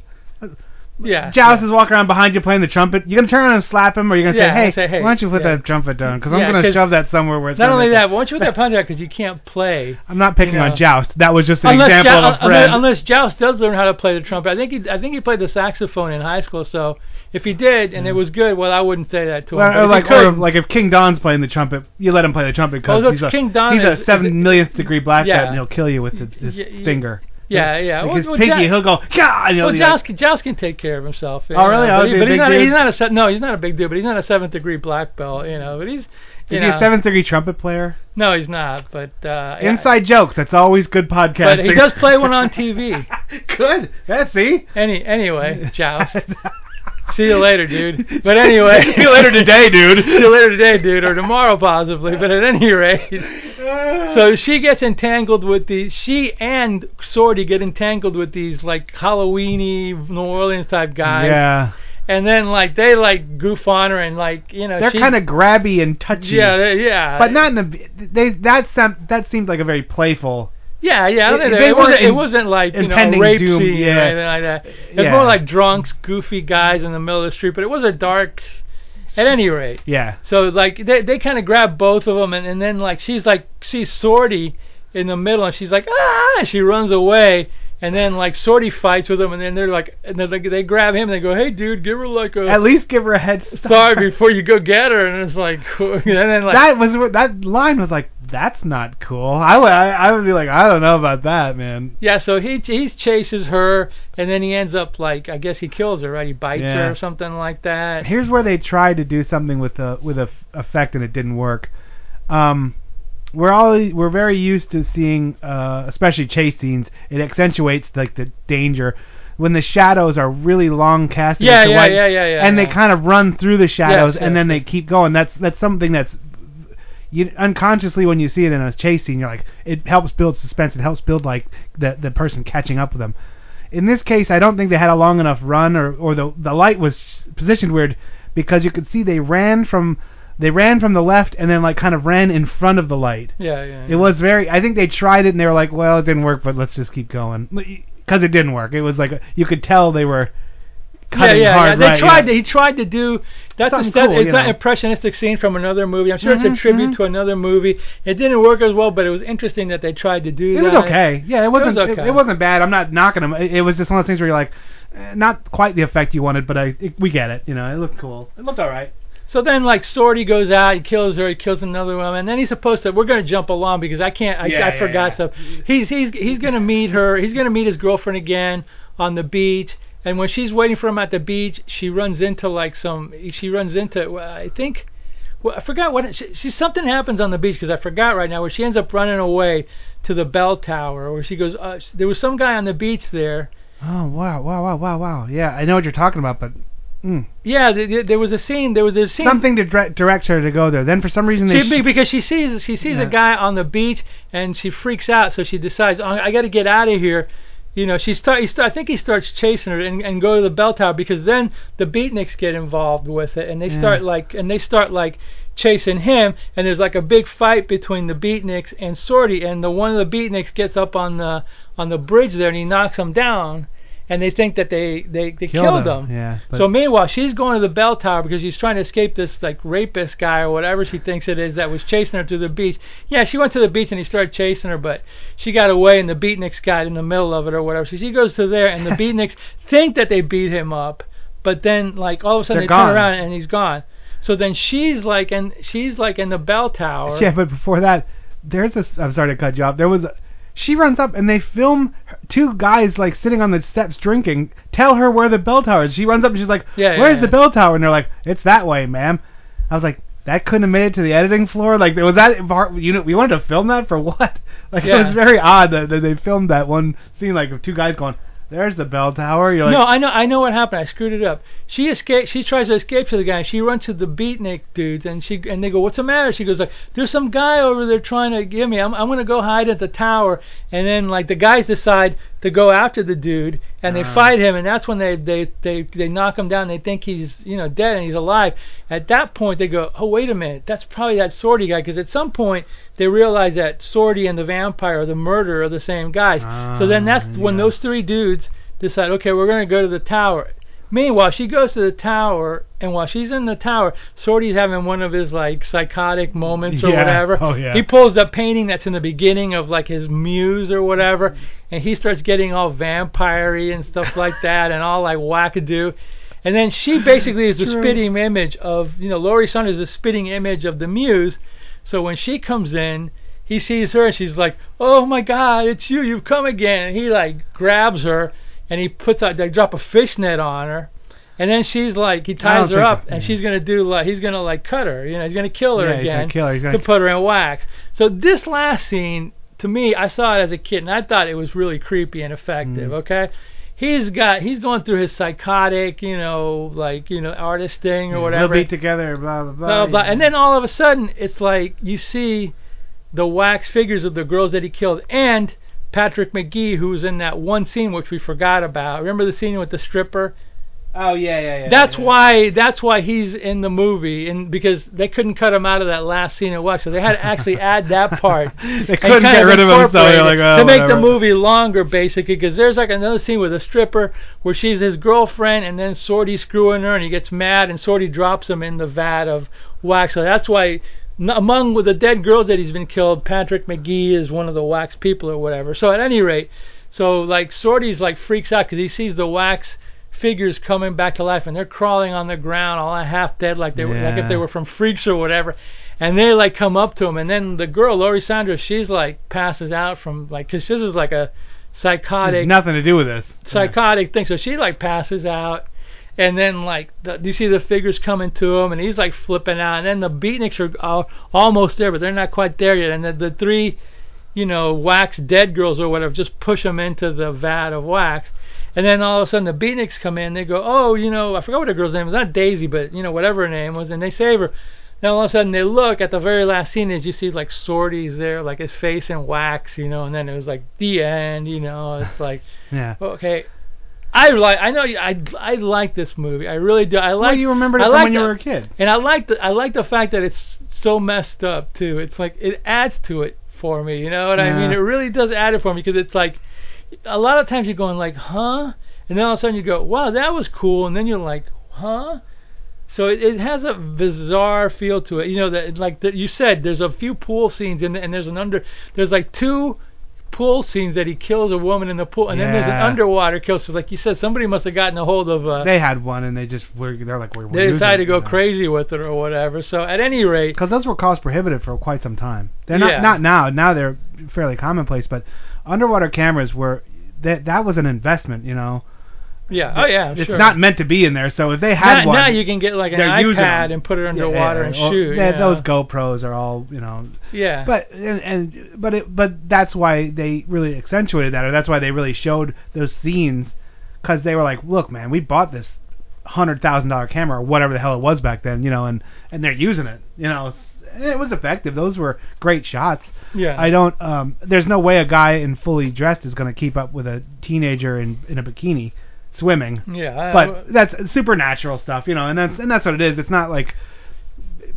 Yeah. Joust is walking around behind you playing the trumpet. You're gonna turn around and slap him, or you're gonna Yeah, say, hey, say, hey, why don't you put yeah. that trumpet down? Because Yeah, I'm gonna shove that somewhere where it's Not only that, why don't you put that punch out, because you can't play. I'm not picking you on know. Joust. That was just an Unless, example Jou- of a friend. unless Joust does learn how to play the trumpet. I think he, I think he played the saxophone in high school. So if he did and it mm. was good, well, I wouldn't say that to him. Well, or like, or couldn't- like if King Don's playing the trumpet, you let him play the trumpet because Oh, look, he's a King Don he's is- a seven millionth degree black Yeah. belt and he'll kill you with his, his Y- y- finger. Yeah, yeah. Like Well, his well, pinky, he'll go, yeah, and he'll Well, be like- can- Joust can take care of himself. Oh, really? know, Oh, But, he, but he's not. He's not a. No, he's not a big dude. But he's not a seventh degree black belt. You know. But he's. Is he a seventh degree trumpet player? No, he's not. But uh, yeah. Inside jokes. That's always good podcasting. But he does play one on TV. Good. Yeah, see? Any anyway, Joust. See you later, dude. But anyway, See you later today, dude. See you later today, dude, or tomorrow possibly. But at any rate, so she gets entangled with these. She and Sordi get entangled with these like Halloweeny New Orleans type guys. Yeah. And then like they like goof on her and like you know They're kind of grabby and touchy. yeah yeah But not in the. They that some that seemed like a very playful. Yeah yeah I don't They- they it, wasn't, it wasn't like you know rape doom, scene yeah. or anything like that. It's Yeah. more like drunks, goofy guys in the middle of the street. But it was a dark. At any rate, Yeah. So like they they kind of grab both of them, and, and then like she's like sees Sordi in the middle, and she's like ah, and she runs away, and then like Sordi fights with them, and then they're like, and then they, they grab him, and they go, hey dude, give her like a At least give her a head start. sorry before you go get her, and it's like, and then like that was that line was like. That's not cool. I would I, I would be like I don't know about that, man. yeah, so he he chases her, and then he ends up like I guess he kills her, right? He bites Yeah. her or something like that. Here's where they tried to do something with a with a f- effect and it didn't work. Um, we're all we're very used to seeing, uh, especially chase scenes. It accentuates like the danger when the shadows are really long casted. Yeah, yeah, white, yeah, yeah, yeah, And they kind of run through the shadows Yes, and yes, then they keep going. That's that's something that's you unconsciously when you see it in a chase scene, you're like it helps build suspense. It helps build like the the person catching up with them. In this case, I don't think they had a long enough run, or or the the light was positioned weird because you could see they ran from they ran from the left and then like kind of ran in front of the light. Yeah, yeah. It was very. I think they tried it and they were like, well, it didn't work, but let's just keep going because it didn't work. It was like you could tell they were yeah, cutting yeah, hard. yeah. They right, tried. yeah. To, he tried to do. That's a step. cool, it's an impressionistic scene from another movie. I'm sure Mhm, it's a tribute mhm. to another movie. It didn't work as well, but it was interesting that they tried to do It that. was okay. Yeah, it wasn't. It, okay. it wasn't bad. I'm not knocking them. It, it was just one of those things where you're like, eh, not quite the effect you wanted, but I it, we get it. You know, it looked cool. It looked all right. So then, like, Sordi goes out, he kills her, he kills another woman, and then he's supposed to. We're gonna jump along because I can't. I, Yeah, I yeah, forgot yeah. stuff. He's he's he's gonna meet her. He's gonna meet his girlfriend again on the beach. And when she's waiting for him at the beach, she runs into like some. She runs into. well, I think. Well, I forgot what. It, she, she something happens on the beach because I forgot right now. Where she ends up running away to the bell tower, where she goes. Uh, there was some guy on the beach there. Oh wow, wow, wow, wow, wow. Yeah, I know what you're talking about, but mm. Yeah, th- th- there was a scene. There was a scene. something to dire- directs her to go there. Then for some reason they She, sh- be- because she sees she sees Yeah. a guy on the beach and she freaks out, so she decides oh, I got to get out of here. You know, she start, start. I think he starts chasing her and, and go to the bell tower because then the beatniks get involved with it and they Yeah. start like and they start like chasing him and there's like a big fight between the beatniks and Sordi and the one of the beatniks gets up on the on the bridge there and he knocks him down and they think that they they, they Killed killed him, him. yeah, so meanwhile she's going to the bell tower because she's trying to escape this like rapist guy or whatever she thinks it is that was chasing her to the beach. Yeah, she went to the beach and he started chasing her, but she got away and the beatniks got in the middle of it or whatever. So she goes to there and the beatniks think that they beat him up, but then like all of a sudden They're they gone. turn around and he's gone. So then she's like and she's like in the bell tower. Yeah, but before that, there's this. I'm sorry to cut you off. There was. A, she runs up and they film two guys like sitting on the steps drinking. Tell her where the bell tower is. She runs up and she's like, Yeah, yeah, "Where's yeah. the bell tower?" And they're like, "It's that way, ma'am." I was like, "That couldn't have made it to the editing floor." Like, was that part? You know, we wanted to film that for what? Like, it was very odd that, that they filmed that one scene like of two guys going, "There's the bell tower." You're like, no, I know, I know what happened. I screwed it up. She escaped. She tries to escape to the guy. She runs to the beatnik dudes, and she and they go, "What's the matter?" She goes like, "There's some guy over there trying to get me. I'm I'm gonna go hide at the tower." And then like the guys decide to go after the dude, and they Ah. fight him, and that's when they they they they knock him down. They think he's you know dead and he's alive. At that point, they go, oh wait a minute, that's probably that Sordi guy, because at some point they realize that Sordi and the vampire or the murderer are the same guys. so then that's when those three dudes decide, okay, we're gonna go to the tower. Meanwhile, she goes to the tower, and while she's in the tower, Sordi's having one of his like psychotic moments or Yeah. whatever. Oh, yeah. He pulls the painting that's in the beginning of like his muse or whatever, and he starts getting all vampire-y and stuff like that, and all like wackadoo. And then she basically is the True. spitting image of, you know, Lori Saunders is the spitting image of the muse. So when she comes in, he sees her and she's like, "Oh my God, it's you! You've come again!" And he like grabs her and he puts out, they drop a fishnet on her, and then she's like, he ties her up that- and she's gonna do like, he's gonna like cut her, you know, he's gonna kill her Yeah, he's gonna again kill her, he's gonna to put her in wax. So this last scene, to me, I saw it as a kid and I thought it was really creepy and effective. Mm. Okay. He's got he's going through his psychotic, you know, like you know, artist thing or whatever We'll be together, blah blah blah. blah, blah. And then all of a sudden, it's like you see the wax figures of the girls that he killed and Patrick Magee, who was in that one scene which we forgot about. Remember the scene with the stripper? Oh yeah, yeah, yeah. That's why. That's why he's in the movie, and because they couldn't cut him out of that last scene of wax, so they had to actually add that part. They couldn't get rid of him, so they're like, oh, to make the movie longer, basically, because there's like another scene with a stripper where she's his girlfriend, and then Sordi screwing her, and he gets mad, and Sordi drops him in the vat of wax. So that's why. Among with the dead girls that he's been killed, Patrick Magee is one of the wax people or whatever. So at any rate, so like Sordi's like freaks out because he sees the wax figures coming back to life and they're crawling on the ground all half dead like they were like if they were from freaks or whatever and they like come up to him and then the girl Lori Saunders she's like passes out from like because this is like a psychotic nothing to do with this. psychotic thing so she like passes out and then like the, you see the figures coming to him? And he's like flipping out. And then the beatniks are al- almost there but they're not quite there yet. And the, the three you know wax dead girls or whatever just push him into the vat of wax. And then all of a sudden the beatniks come in. They go oh you know i forgot what the girl's name was. Not daisy but you know whatever her name was. And they save her. Now all of a sudden they look at the very last scene as you see like Sordi's there, like his face in wax, you know, and then it was like the end, you know. It's like Yeah. okay, I like. I know. you- I I like this movie. I really do. I like. Well, you remembered it I from like when you the- were a kid. And I like the I like the fact that it's so messed up too. It's like it adds to it for me. You know what I mean? It really does add it for me because it's like a lot of times you're going like, huh, and then all of a sudden you go, wow, that was cool, and then you're like, huh. So it, it has a bizarre feel to it. You know that like that you said, there's a few pool scenes in the, and there's an under there's like two pool scenes that he kills a woman in the pool, and then there's an Yeah. underwater kill. So like you said, somebody must have gotten a hold of. Uh, They had one and they just were. They're like we're. we're they decided to go crazy with it or whatever. So at any rate, because those were cost prohibitive for quite some time. They're not Yeah. not now. Now they're fairly commonplace, but underwater cameras were that that was an investment. You know, yeah, oh yeah, it's sure. not meant to be in there. So if they had now, one, now you can get like an iPad and put it underwater yeah, and or- shoot. yeah, those. GoPros are all you know. Yeah. But and, and but it but that's why they really accentuated that, or that's why they really showed those scenes, because they were like, look, man, we bought this hundred thousand dollar camera or whatever the hell it was back then, you know, and and they're using it, you know. It was effective. Those were great shots. Yeah. I don't. Um. There's no way a guy in fully dressed is going to keep up with a teenager in in a bikini swimming. Yeah, I- But that's supernatural stuff, you know, and that's and that's what it is. It's not like.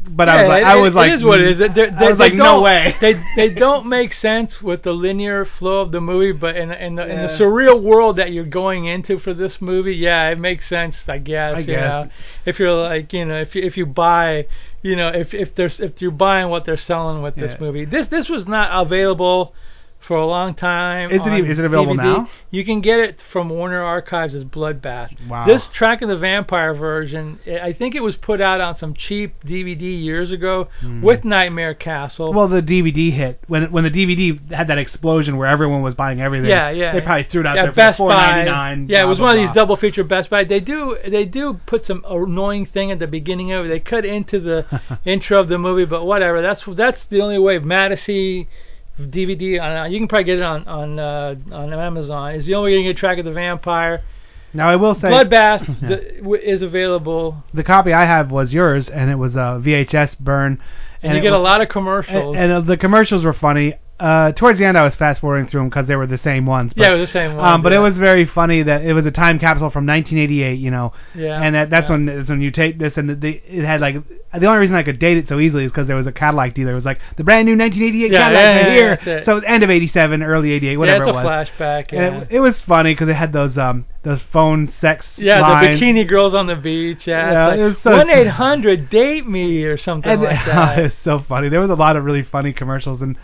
But I was like, it- I was it like, is what it is. They, they, I was like, no way. They they don't make sense with the linear flow of the movie, but in in the, in the surreal world that you're going into for this movie, yeah, it makes sense. I guess. I you guess. know, if you're like, you know, if you if you buy, you know, if if there's if you're buying what they're selling with this movie, this this was not available for a long time. Is it even- is it available DVD. now? You can get it from Warner Archives as Bloodbath. Wow. This Track of the Vampire version, I I think it was put out on some cheap DVD years ago Hmm. with Nightmare Castle. Well, the DVD hit when when the DVD had that explosion where everyone was buying everything. yeah, yeah. They probably threw it out yeah, there for Best Buy. ninety nine. Yeah, it was one of these double feature Best Buy. They do they do put some annoying thing at the beginning of it. They cut into the intro of the movie, but whatever. That's that's the only way. Madison DVD. On, you can probably get it on on uh, on Amazon. Is the only way you can get track of the vampire. Now I will say, Bloodbath Yeah. the, w- is available, the copy I have was yours, and it was a VHS burn. and, you it get a lot of commercials. And, and uh, the commercials were funny. Uh, towards the end, I was fast forwarding through them because they were the same ones. But, Yeah, it was the same ones, Um, but yeah. it was very funny that it was a time capsule from 1988. You know. Yeah, And that, that's yeah. when that's when you take this and the, it had like the only reason I could date it so easily is because there was a Cadillac dealer. It was like the brand new 1988 Yeah, Cadillac right here. that's it. So end of 87, early 88, whatever yeah, it's it a was. flashback. Yeah. And it, it was funny because it had those um those phone sex yeah, lines. the bikini girls on the beach. Yeah, Yeah, it was like so- one eight hundred date me or something And like that. it's so funny. There was a lot of really funny commercials, and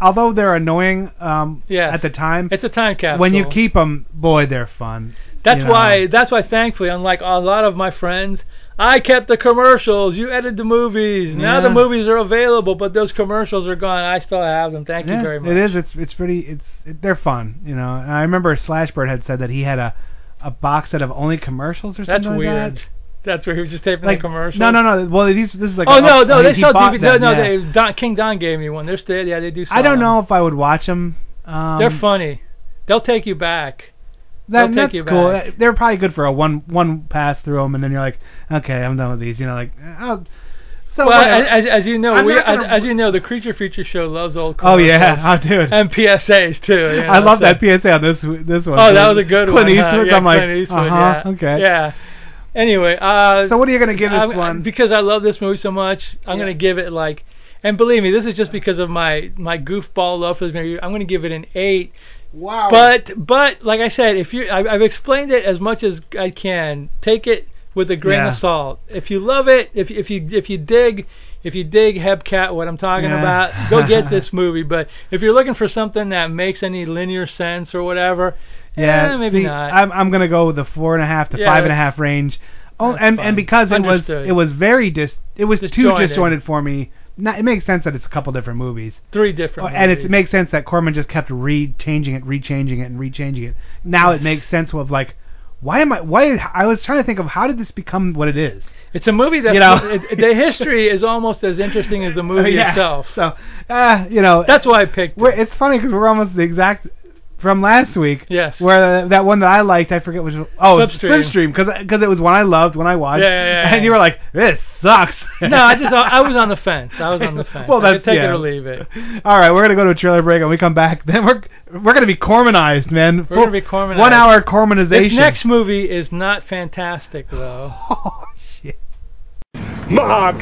although they're annoying um, Yes. at the time, It's a time capsule. when you keep them, boy, they're fun. That's you know. why. That's why. Thankfully, unlike a lot of my friends, I kept the commercials. You edited the movies. Now Yeah. the movies are available, but those commercials are gone. I still have them. Thank yeah, you very much. It is. It's it's pretty. It's it, they're fun. You know. And I remember Slashbird had said that he had a a box set of only commercials or That's something like weird. that. That's where he was just taping Like the commercial. no, no, no. Well, these this is like. oh a- no, no, he- they he sell DVD. No, them, no, yeah. they, Don, King Don gave me one. They're still, yeah, they do. I don't them. know if I would watch them. Um, They're funny. They'll take you back. That, They'll that's take you cool. back. They're probably good for a one one pass through them, and then you're like, okay, I'm done with these. You know, like, oh, so well, as, as you know, I'm we gonna- as, you know, the Creature Feature Show loves old. Oh yeah, oh dude. And PSAs too. you I love so- that PSA on this this one. Oh, that was a good Clint one. huh? Eastwood. Yeah, I'm like, Clint Eastwood, uh-huh, yeah. okay. Yeah. Anyway, uh, So what are you gonna give this I'm- one? Because I love this movie so much, I'm Yeah. gonna give it like, and believe me, this is just because of my my goofball love for this movie. I'm gonna give it an eight. Wow. But but like I said, if you I, I've explained it as much as I can. Take it with a grain Yeah. of salt. If you love it, if if you if you dig. If you dig Hebcat, what I'm talking Yeah. about, go get this movie. But if you're looking for something that makes any linear sense or whatever, yeah, eh, maybe see, not. I'm I'm gonna go with the four and a half to Yeah, five and a half range. Oh, that's and fine. and because it Understood. was it was very dis it was too Disjointed. disjointed for me. Not, it makes sense that it's a couple different movies. Three different. Oh, and it's, movies. it makes sense that Corman just kept re-changing it, re-changing it, and re-changing it. Now it makes sense of like, why am I? Why I was trying to think of how did this become what it is? It's a movie that You know? it, the history is almost as interesting as the movie Yeah, itself. So, uh, you know, That's why I picked we're, it. it's funny because we're almost the exact from last week. Yes. Where that one that I liked, I forget which. one- Oh, Slipstream. Slipstream, because it was one I loved when I watched. Yeah, yeah, yeah, And you were like, this sucks. no, I just I was on the fence. I was on the fence. Well, I that's could take yeah. it or leave it. All right, we're gonna go to a trailer break, and we come back. Then we're we're gonna be Cormanized, man. We're gonna be Cormanized. One hour Cormanization. This next movie is not fantastic though. Oh shit. Mark,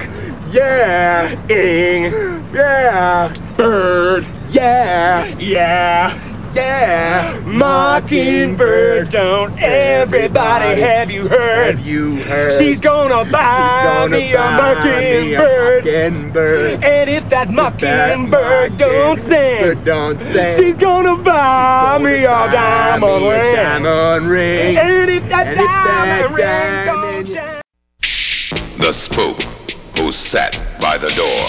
yeah, ing, yeah, bird, yeah, yeah, yeah, mockingbird. Don't everybody have you heard? Have you heard? She's gonna buy gonna me a buy me a mockingbird. mockingbird. And if that mockingbird don't sing, don't sing. she's gonna buy me a diamond me a ring. diamond ring. And if that And if that diamond ring diamond- don't shine. The Spook Who Sat by the Door.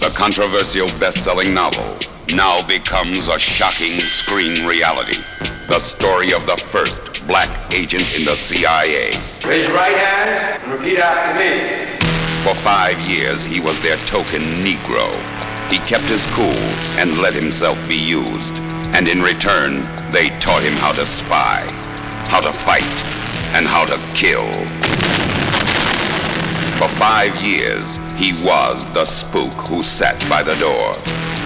The controversial best selling novel now becomes a shocking screen reality. The story of the first black agent in the CIA. Raise your right hand and repeat after me. For five years, he was their token Negro. He kept his cool and let himself be used. And in return, they taught him how to spy, how to fight, and how to kill. For five years, he was the spook who sat by the door.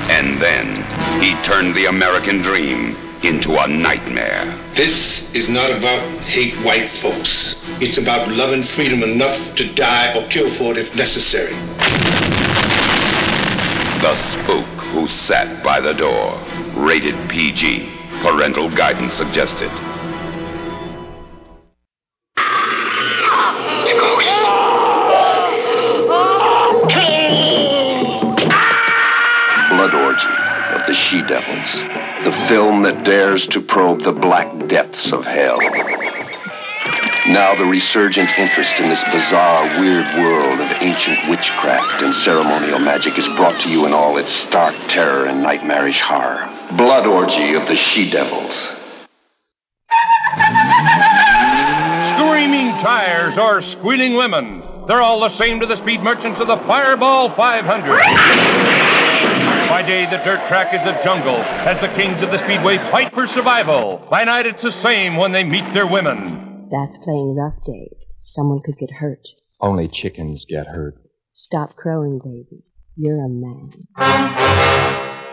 And then, he turned the American dream into a nightmare. This is not about hate white folks. It's about loving freedom enough to die or kill for it if necessary. The spook who sat by the door. Rated PG. Parental guidance suggested. The She Devils, the film that dares to probe the black depths of hell. Now, the resurgent interest in this bizarre, weird world of ancient witchcraft and ceremonial magic is brought to you in all its stark terror and nightmarish horror. Blood Orgy of the She Devils. Screaming tires or squealing women. They're all the same to the speed merchants of the Fireball 500. By day, the dirt track is a jungle as the kings of the speedway fight for survival. By night, it's the same when they meet their women. That's playing rough, Dave. Someone could get hurt. Only chickens get hurt. Stop crowing, baby. You're a man.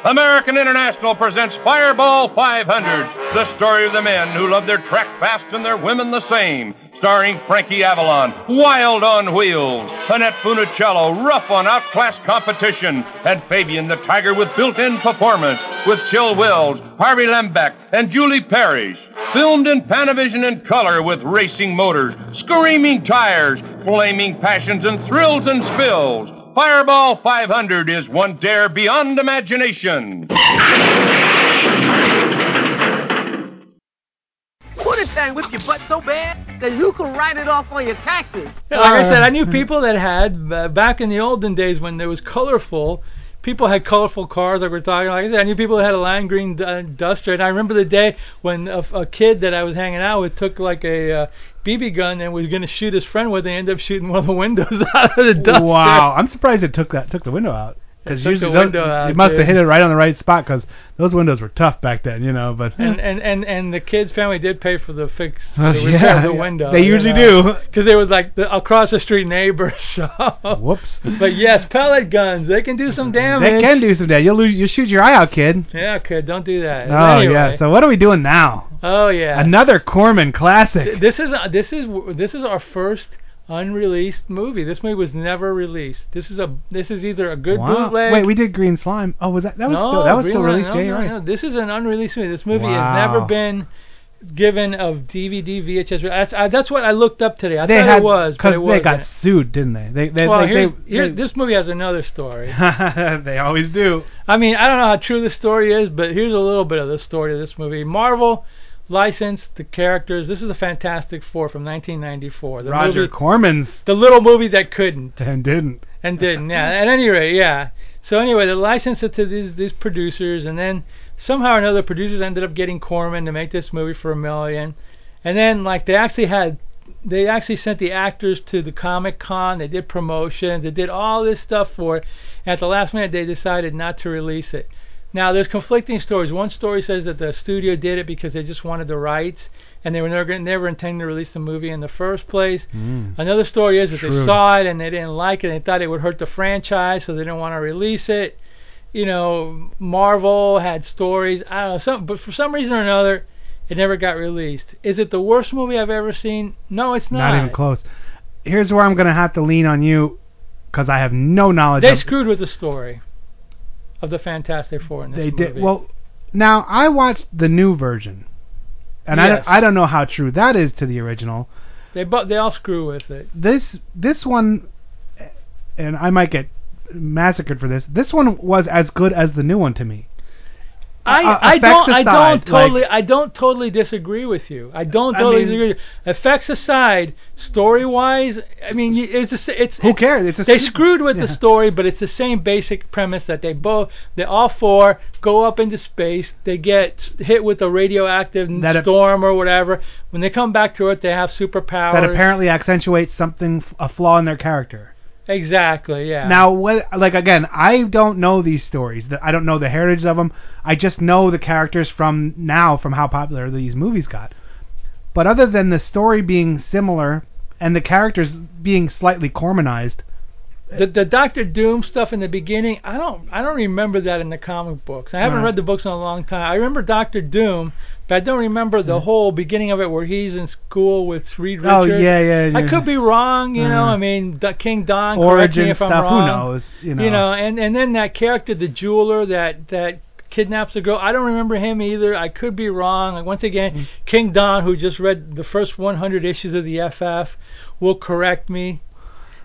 American International presents Fireball 500, the story of the men who love their track fast and their women the same. Starring Frankie Avalon, wild on wheels, Annette Funicello, rough on outclassed competition, and Fabian the Tiger with built-in performance, with Chill Wills, Harvey Lembeck, and Julie Parrish. Filmed in Panavision in color with racing motors, screaming tires, flaming passions, and thrills and spills. Fireball 500 is one dare beyond imagination. Would this thing whip your butt so bad that you could write it off on your taxes? Yeah, like I said, I knew people that had uh, back in the olden days when it was colorful. People had colorful cars like we're talking. Like I said, I knew people that had a lime green uh, Duster, and I remember the day when a, a kid that I was hanging out with took like a uh, BB gun and was going to shoot his friend with, it and ended up shooting one of the windows out of the Duster. Wow, I'm surprised it took that took the window out. Because usually those, out, it must have hit it right on the right spot because those windows were tough back then, you know. But and, and and and the kid's family did pay for the fix for the yeah, of the yeah. window. They usually do. because they were like the across the street neighbors. So. Whoops. But yes, pellet guns they can do some damage. they can do some damage. You'll lose, you'll shoot your eye out, kid. Yeah, kid, don't do that. Oh anyway. yeah. So what are we doing now? Oh yeah. Another Corman classic. Th- This is uh, this is this is our first unreleased movie. This movie was never released. This is a this is either a good wow. bootleg. Wait, we did Green Slime. Oh, was that that was no, still that was still released? no, yeah, no, right. no. This is an unreleased movie. This movie Wow. has never been given of DVD, VHS. That's I, that's what I looked up today. I they thought had it was, but because they wasn't. got sued, didn't they? They they well, they, here's, they, here, they- this movie has another story. they always do. I mean, I don't know how true the story is, but here's a little bit of the story of this movie. Marvel licensed the characters. This is the Fantastic Four from 1994. The Roger movie, Corman's the little movie that couldn't and didn't. and didn't. Yeah. At any rate, yeah. So anyway, they licensed it to these these producers, and then somehow or another, producers ended up getting Corman to make this movie for a million. And then like they actually had, they actually sent the actors to the Comic Con. They did promotions. They did all this stuff for it. And at the last minute, they decided not to release it. Now there's conflicting stories. One story says that the studio did it because they just wanted the rights, and they were never never intending to release the movie in the first place. Mm. Another story is that they saw it and they didn't like it. and They thought it would hurt the franchise, so they didn't want to release it. You know, Marvel had stories. I don't know, some, but for some reason or another, it never got released. Is it the worst movie I've ever seen? No, it's not. Not even close. Here's where I'm gonna have to lean on you because I have no knowledge. They of, screwed with the story of the Fantastic Four in this They movie. did well. Now I watched the new version, and I Yes. don't, I don't know how true that is to the original. They bu- they all screw with it. This this one, and I might get massacred for this. This one was as good as the new one to me. I, Uh, I don't I don't totally like- I don't totally disagree with you. I don't I totally mean- disagree. Effects aside, story wise, I mean it's a, s- it's Who it's- cares? It's a they screwed with yeah. the story, but it's the same basic premise that they both they all four go up into space. They get hit with a radioactive That storm or whatever. When they come back to it, they have superpowers. That apparently accentuates something a flaw in their character. Exactly yeah. Now, what, like again, I don't know these stories. I don't know the heritage of them. I just know the characters from now, from how popular these movies got. But other than the story being similar and the characters being slightly Cormanized, the the Doctor Doom stuff in the beginning, I don't I don't remember that in the comic books. I haven't Right. read the books in a long time. I remember Doctor Doom, but I don't remember the whole beginning of it where he's in school with Reed Richards. Oh, Richards. yeah, yeah, I could be wrong, you know. Uh-huh. I mean, King Don. correct me origin if I'm stuff, who wrong. knows? You know. You know, and and then that character, the jeweler that that kidnaps the girl. I don't remember him either. I could be wrong. Like once again, Mm. King Don, who just read the first 100 issues of the FF, will correct me.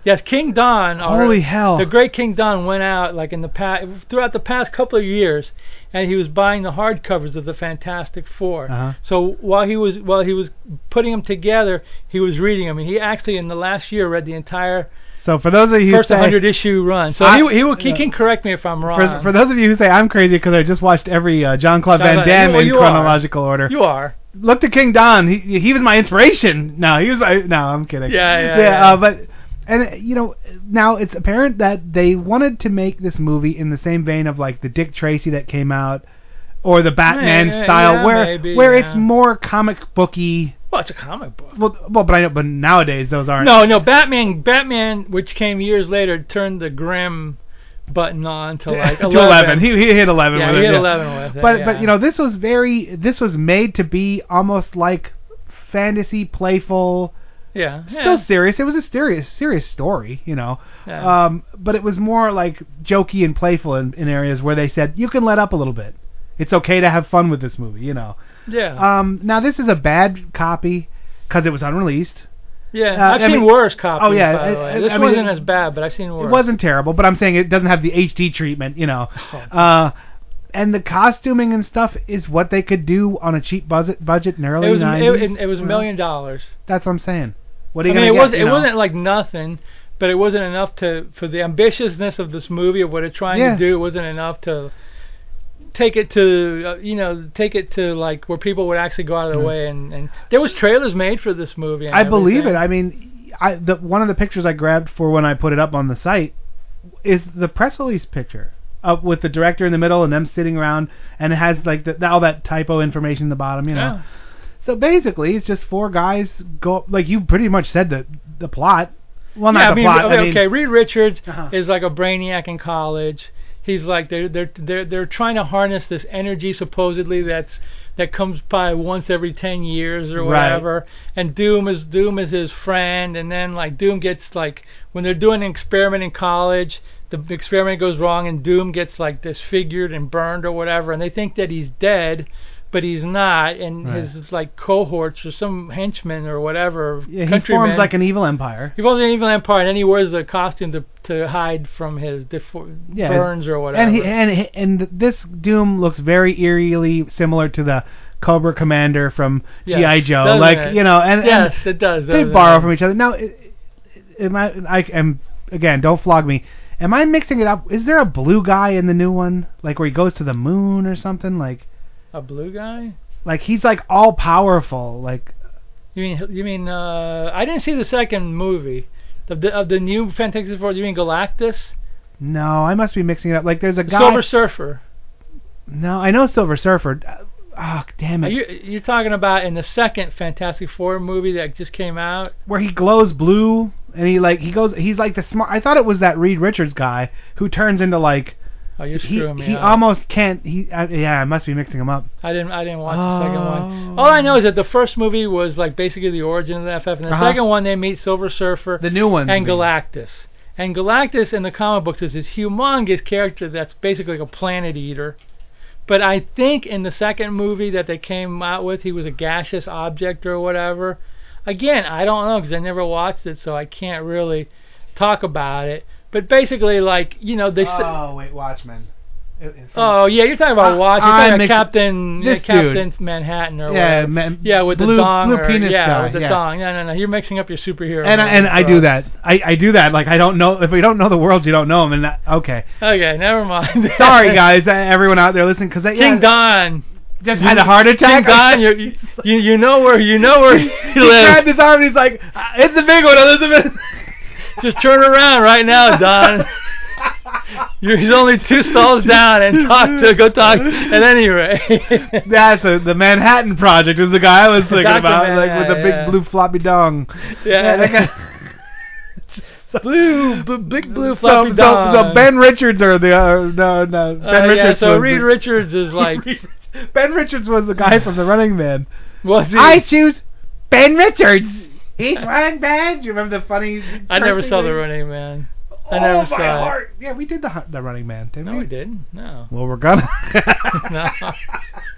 Yes, King Don. Holy hell. The great King Don went out like in the past throughout the past couple of years, and he was buying the hardcovers of the Fantastic 4 Uh-huh. So while he was while he was putting them together, he was reading them, and he actually in the last year read the entire So for those of you who first say, 100 issue run. So I- he, he, will, he yeah. can correct me if I'm wrong. for, for those of you who say I'm crazy because I just watched every uh, Jean-Claude Van Damme well, in you are. chronological order. you are. Look to King Don. He he was my inspiration. No, he was my. No, I'm kidding. Yeah, yeah, yeah. Uh, but and uh, you know now it's apparent that they wanted to make this movie in the same vein of like the Dick Tracy that came out, or the Batman Yeah, style, yeah, where maybe, where it's more comic booky. Well, it's a comic book. Well, well, but I know, but nowadays those aren't. No, no, Batman, Batman, which came years later, turned the grim button on to like to 11. 11. He he hit 11 Yeah, with he it. hit yeah. 11 with it, But but you know this was very this was made to be almost like fantasy, playful, Yeah. still yeah. serious. It was a serious serious story, you know. Yeah. Um, but it was more like jokey and playful in, in areas where they said you can let up a little bit. It's okay to have fun with this movie, you know. Yeah. Um, now this is a bad copy because it was unreleased. yeah. uh, I've I seen mean- worse copies. oh, yeah, By the way. This I mean, wasn't it- as bad, but I've seen worse. It wasn't terrible, but I'm saying it doesn't have the HD treatment, you know. Oh. Uh, and the costuming and stuff is what they could do on a cheap budget budget in the early It was 90s. it, it, it was a million dollars. That's what I'm saying. What are I you mean, it get, wasn't you it wasn't like nothing, but it wasn't enough to for the ambitiousness of this movie of what it's trying Yeah. to do. It wasn't enough to take it to uh, you know take it to like where people would actually go out of their Mhm. way and and there was trailers made for this movie. And I believe it. I mean, I the one of the pictures I grabbed for when I put it up on the site is the press release picture up with the director in the middle and them sitting around, and it has like the, all that typo information in the bottom, you know. Yeah. So basically, it's just four guys go like you pretty much said the the plot. Well, not yeah, the I mean, plot. Okay, I mean, okay, Reed Richards Uh-huh. is like a brainiac in college. He's like they're they're they're they're trying to harness this energy supposedly that's that comes by once every ten years or Right. whatever. And Doom is Doom is his friend, and then like Doom gets like when they're doing an experiment in college, the experiment goes wrong, and Doom gets like disfigured and burned or whatever, and they think that he's dead. But he's not, and Right. his like cohorts or some henchmen or whatever. yeah, he countrymen, forms like an evil empire. he forms an Evil Empire, and then he wears the costume to to hide from his defo- Yeah, burns or whatever. And he and and this Doom looks very eerily similar to the Cobra Commander from Yes, GI Joe, like it? you know, and yes, and it does. they borrow it? from each other. Now, am I? I am again. Don't flog me. Am I mixing it up? Is there a blue guy in the new one, like where he goes to the moon or something? Like, a blue guy. like he's like all powerful. Like, You mean you mean uh I didn't see the second movie of the of the new Fantastic Four. You mean Galactus, no, I must be mixing it up. Like, there's a guy. Silver Surfer? no, I know Silver Surfer. Oh, damn Are it. you you're talking about in the second Fantastic Four movie that just came out? where he glows blue and he like he goes he's like the smart I thought it was that Reed Richards guy who turns into like Oh, you're he screwing me he up. almost can't he uh, yeah I must be mixing them up I didn't I didn't watch the second Oh. one. All I know is that the first movie was like basically the origin of the FF, and the Uh-huh. second one they meet Silver Surfer the new one and Galactus. And Galactus in the comic books is this humongous character that's basically like a planet eater. But I think in the second movie that they came out with, he was a gaseous object or whatever. Again, I don't know because I never watched it, so I can't really talk about it. But basically, like you know, they. oh wait Watchmen Oh yeah, you're talking about Uh, Watch. You're talking about Captain this Captain Manhattan or Yeah, whatever. man- yeah, with blue- the dong blue or, penis yeah, guy, with the yeah. dong. No, no, no. You're mixing up your superhero. and I, and I do that I, I do that like I don't know if we don't know the world you don't know them and that, okay Okay, never mind. sorry guys uh, everyone out there listening because King yeah, Don. just had a heart attack King Don, you you you know where you know where he he lives. grabbed his arm and he's like "Uh, it's the big one Elizabeth Just turn around right now, Don. You're, he's only two stalls down and talk to go talk. At any rate, That's a, the Manhattan Project is the guy I was thinking Dr. about, like with the big Manhattan, blue floppy dong. Yeah. that guy- blue, b- big blue floppy so, dong. so Ben Richards or the uh, no no Ben Uh, yeah, so Reed the, Richards is like, Ben Richards was the guy from The Running Man. was he? I choose Ben Richards. He's running bad. Do you remember the funny? I never saw The? Running Man. I oh, never my saw it. heart. Yeah, we did the the Running Man, didn't No, we? we didn't. No. Well, we're gonna. No.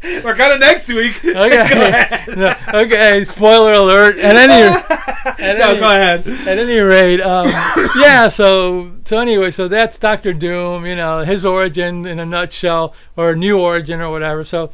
We're gonna next week. Okay. No, okay. Spoiler alert. At any, at no, any- go ahead. At any rate, um, yeah. So, so anyway, so that's Doctor Doom. You know, his origin in a nutshell, or new origin, or whatever. So,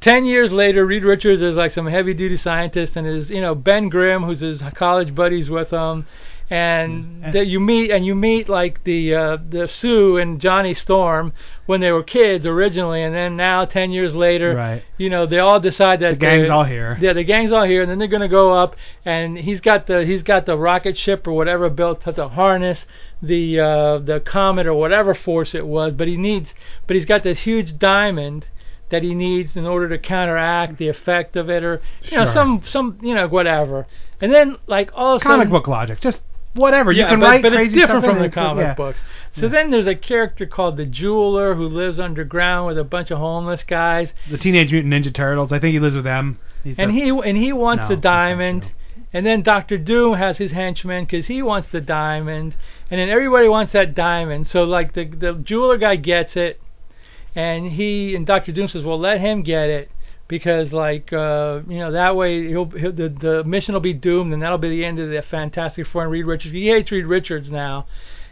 ten years later, Reed Richards is like some heavy-duty scientist, and his, you know, Ben Grimm, who's his college buddies with him. And that you meet, and you meet like the uh, the Sue and Johnny Storm when they were kids originally, and then now ten years later, Right. you know, they all decide that The gang's all here. Yeah, the gang's all here, and then they're gonna go up, and he's got the he's got the rocket ship or whatever built to, to harness the uh, the comet or whatever force it was, but he needs, but he's got this huge diamond that he needs in order to counteract the effect of it, or you know some some you know whatever, and then like all of a Comic sudden, book logic. Just whatever. yeah, you can but, write but it's different from the comic yeah. books. So then there's a character called the Jeweler who lives underground with a bunch of homeless guys, The Teenage Mutant Ninja Turtles. I think he lives with them. He's and the- he and he wants No, the diamond. And then Doctor Doom has his henchmen because he wants the diamond, and then everybody wants that diamond. So like the the jeweler guy gets it, and he and Doctor Doom says, "Well, let him get it." Because like uh, you know that way he'll, he'll the the mission will be doomed and that'll be the end of the Fantastic Four and Reed Richards. He hates Reed Richards now,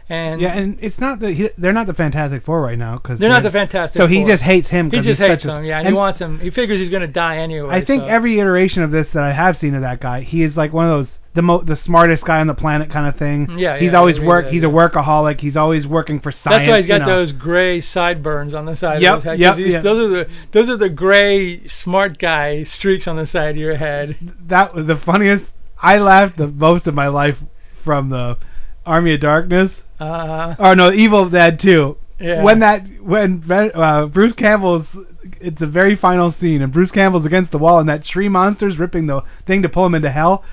and yeah, and it's not the he, they're not the Fantastic Four right now because they're not the Fantastic So he Four. just hates him. He just he's hates such a- him, yeah, and, he wants him. He figures he's gonna die anyway. I think so. every iteration of this that I have seen of that guy, he is like one of those the mo- the smartest guy on the planet kind of thing. Yeah, he's yeah, always I read work. that, He's a workaholic. He's always working for science. That's why he's got you know. those gray sideburns on the side Yep, of his head. yep, yep. Those are the those are the gray smart guy streaks on the side of your head. That was the funniest. I laughed the most of my life from the Army of Darkness. Uh, Oh no, Evil Dead too. Yeah. When that when uh, Bruce Campbell's it's the very final scene and Bruce Campbell's against the wall and that tree monster's ripping the thing to pull him into hell.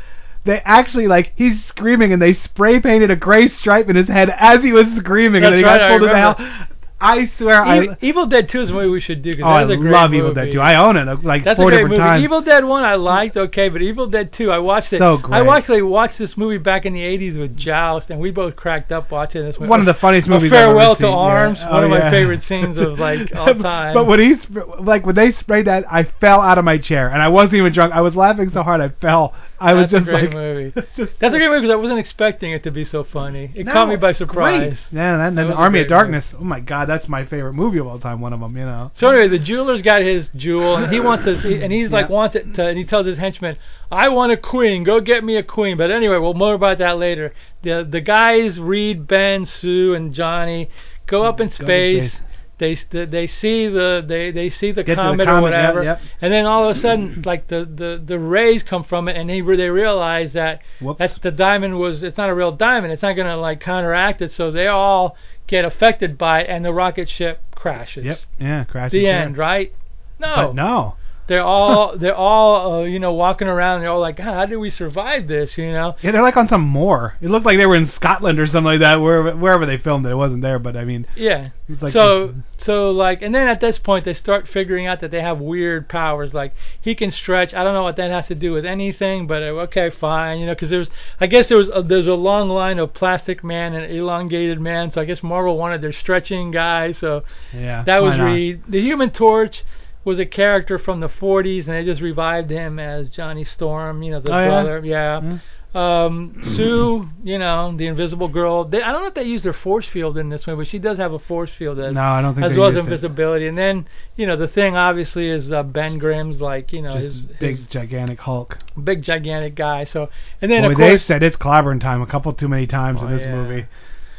They actually like he's screaming and they spray painted a gray stripe in his head as he was screaming and then he That's got right, I pulled into hell. I swear Evil, I Evil Dead 2 is a movie we should do. 'cause oh, I love movie. Evil Dead 2. I own it like That's four a great different movie. times. Evil Dead 1 I liked, okay, but Evil Dead 2 I watched it. So great. I actually watched this movie back in the 80s with Joust, and we both cracked up watching this movie. One of the funniest A movies I've ever Farewell seen, to yeah. Arms, Oh, one of my favorite scenes of like all time. But when he like when they sprayed that, I fell out of my chair and I wasn't even drunk. I was laughing so hard I fell. I was That's just a great like, movie. just- That's a great movie because I wasn't expecting it to be so funny. It No, caught me by great. surprise. Yeah, and That then was a Army of great Darkness. Oh my God, that's my favorite movie of all time. One of them, you know. So anyway, the jeweler's got his jewel, and he wants to, and he's like Yeah. wants it to, and he tells his henchman, "I want a queen. Go get me a queen." But anyway, well, more about that later. The the guys, Reed, Ben, Sue, and Johnny, go up in Go to space. space. They they see the they they see the Get to the comet, or comet, yeah, whatever, and then all of a sudden, like the, the, the rays come from it, and they they realize that Whoops. that's the diamond was it's not a real diamond. It's not gonna like counteract it, so they all get affected by it, and the rocket ship crashes. Yep. Yeah, crashes. The end, right? No. But no. They're all they're all uh, you know walking around. They're all like, God, how did we survive this? You know. Yeah, they're like on some moor. It looked like they were in Scotland or something like that. Wherever wherever they filmed it, it wasn't there. But I mean, Yeah. Like- so so like, and then at this point they start figuring out that they have weird powers. Like he can stretch. I don't know what that has to do with anything, but uh, okay, fine. You know, because there's I guess there was a, there's a long line of Plastic Man and Elongated Man. So I guess Marvel wanted their stretching guy. So yeah, that was? Reed. The Human Torch was a character from the 40s, and they just revived him as Johnny Storm. You know, the Oh, yeah? brother. Yeah. Um, Sue, you know, the Invisible Girl. They, I don't know if they used their force field in this one, but she does have a force field as, No, I don't think as well as used it. invisibility. And then, you know, the thing obviously is uh, Ben Grimm's like, you know, his, big his gigantic Hulk. big gigantic guy. So, and then Boy, of they said it's clobbering time a couple too many times Oh, in this yeah. movie.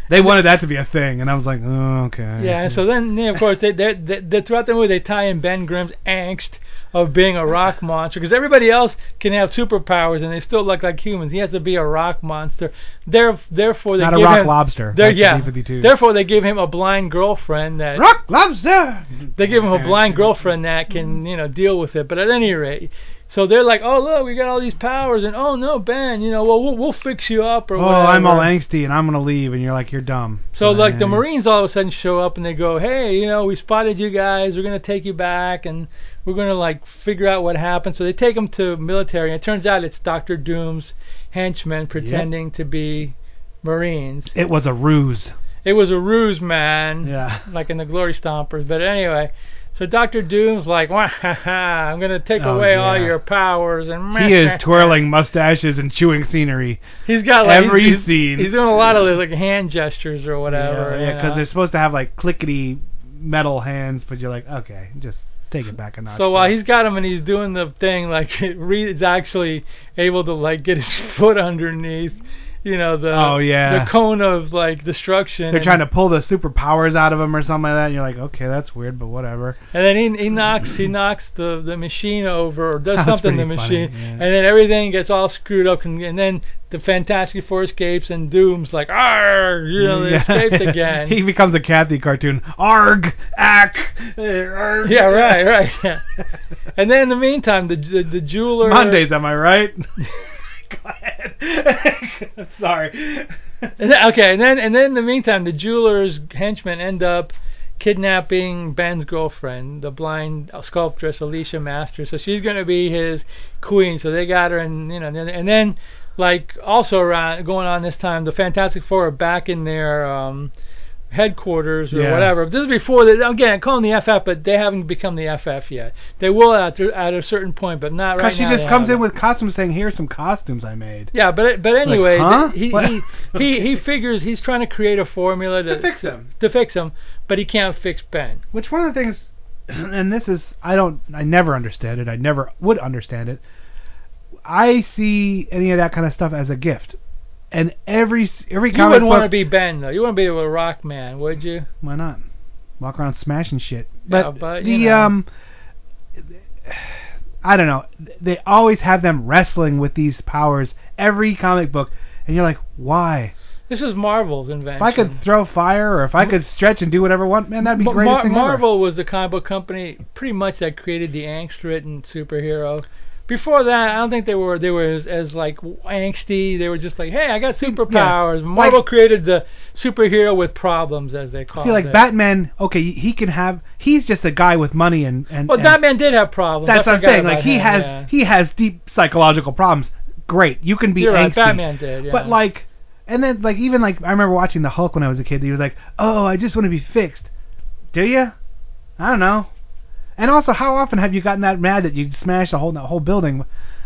They wanted that to be a thing, and I was like, oh, okay. Yeah, so then, then of course, they, they, they, throughout the movie they tie in Ben Grimm's angst of being a rock monster because everybody else can have superpowers and they still look like humans. He has to be a rock monster. There, therefore, they Not a rock him, lobster. That's yeah. B-52. Therefore, they give him a blind girlfriend that rock lobster. they give him a blind girlfriend that can you know deal with it. But at any rate. So they're like, oh look, we got all these powers, and oh no, Ben, you know, well we'll, we'll fix you up or Oh, whatever. I'm all angsty, and I'm gonna leave, and you're like, you're dumb. So like the Marines all of a sudden show up and they go, "Hey, you know, we spotted you guys. We're gonna take you back and we're gonna like figure out what happened." So they take him to military, and it turns out it's Doctor Doom's henchmen pretending to be Marines. It was a ruse. It was a ruse, man. Yeah. Like in the Glory Stompers. But anyway, so Doctor Doom's like, "Wah, I'm gonna take Oh, away all yeah. your powers and He is twirling mustaches and chewing scenery. He's got like every he's, scene. He's doing a lot of like hand gestures or whatever. Yeah, you because know. they're supposed to have like clickety metal hands, but you're like, okay, just take it back a notch. So while he's got him and he's doing the thing, like Reed's actually able to like get his foot underneath, you know, the Oh, yeah. the cone of like destruction. they're trying to pull the superpowers out of him or something like that, and you're like, okay, that's weird, but whatever. And then he he knocks he knocks the the machine over or does something to the pretty funny, machine, yeah. and then everything gets all screwed up, and, and then the Fantastic Four escapes, and Doom's like, "Arr!" You know, they Yeah. escaped again. he becomes a Cathy cartoon. Arg, ack, arg. yeah, right, right. Yeah. and then in the meantime, the the, the jeweler Mondays, am I right? Sorry. And then, okay, and then and then in the meantime, the jeweler's henchmen end up kidnapping Ben's girlfriend, the blind sculptress Alicia Masters. So she's going to be his queen. So they got her, and you know, and then, and then like also around going on this time, the Fantastic Four are back in their um, headquarters or Yeah. whatever. This is before they again I call them the FF, but they haven't become the FF yet. They will at at a certain point, but not right now. Because she just comes haven't. in with costumes saying, "Here's some costumes I made." Yeah, but but anyway, huh? he, he he he figures he's trying to create a formula to, To fix him. To fix him, but he can't fix Ben. Which one of the things, and this is I don't I never understand it. I never would understand it. I see any of that kind of stuff as a gift, and every every You comic wouldn't want to book. be Ben though. You wouldn't be a rock man, would you? Why not? Walk around smashing shit. Yeah, But, but, the you know. um, I don't know. They always have them wrestling with these powers every comic book, and you're like, why? This is Marvel's invention. If I could throw fire, or if I could stretch and do whatever I want, man, that'd be Ma- greatest Mar-. Marvel was the comic book company pretty much that created the angst-ridden superhero. Before that, I don't think they were they were as, as like angsty. They were just like, hey, I got superpowers. Marvel created the superhero with problems, as they call it. See, like it. Batman, okay, he can have. He's just a guy with money and and. Well, and Batman did have problems. That's what I'm saying. Like he him, has, yeah. he has deep psychological problems. Great, you can be You're right. Batman did, yeah. But like, and then like even like I remember watching the Hulk when I was a kid. He was like, "Oh, I just want to be fixed." Do you? I don't know. And also, how often have you gotten that mad that you smash the whole the whole building?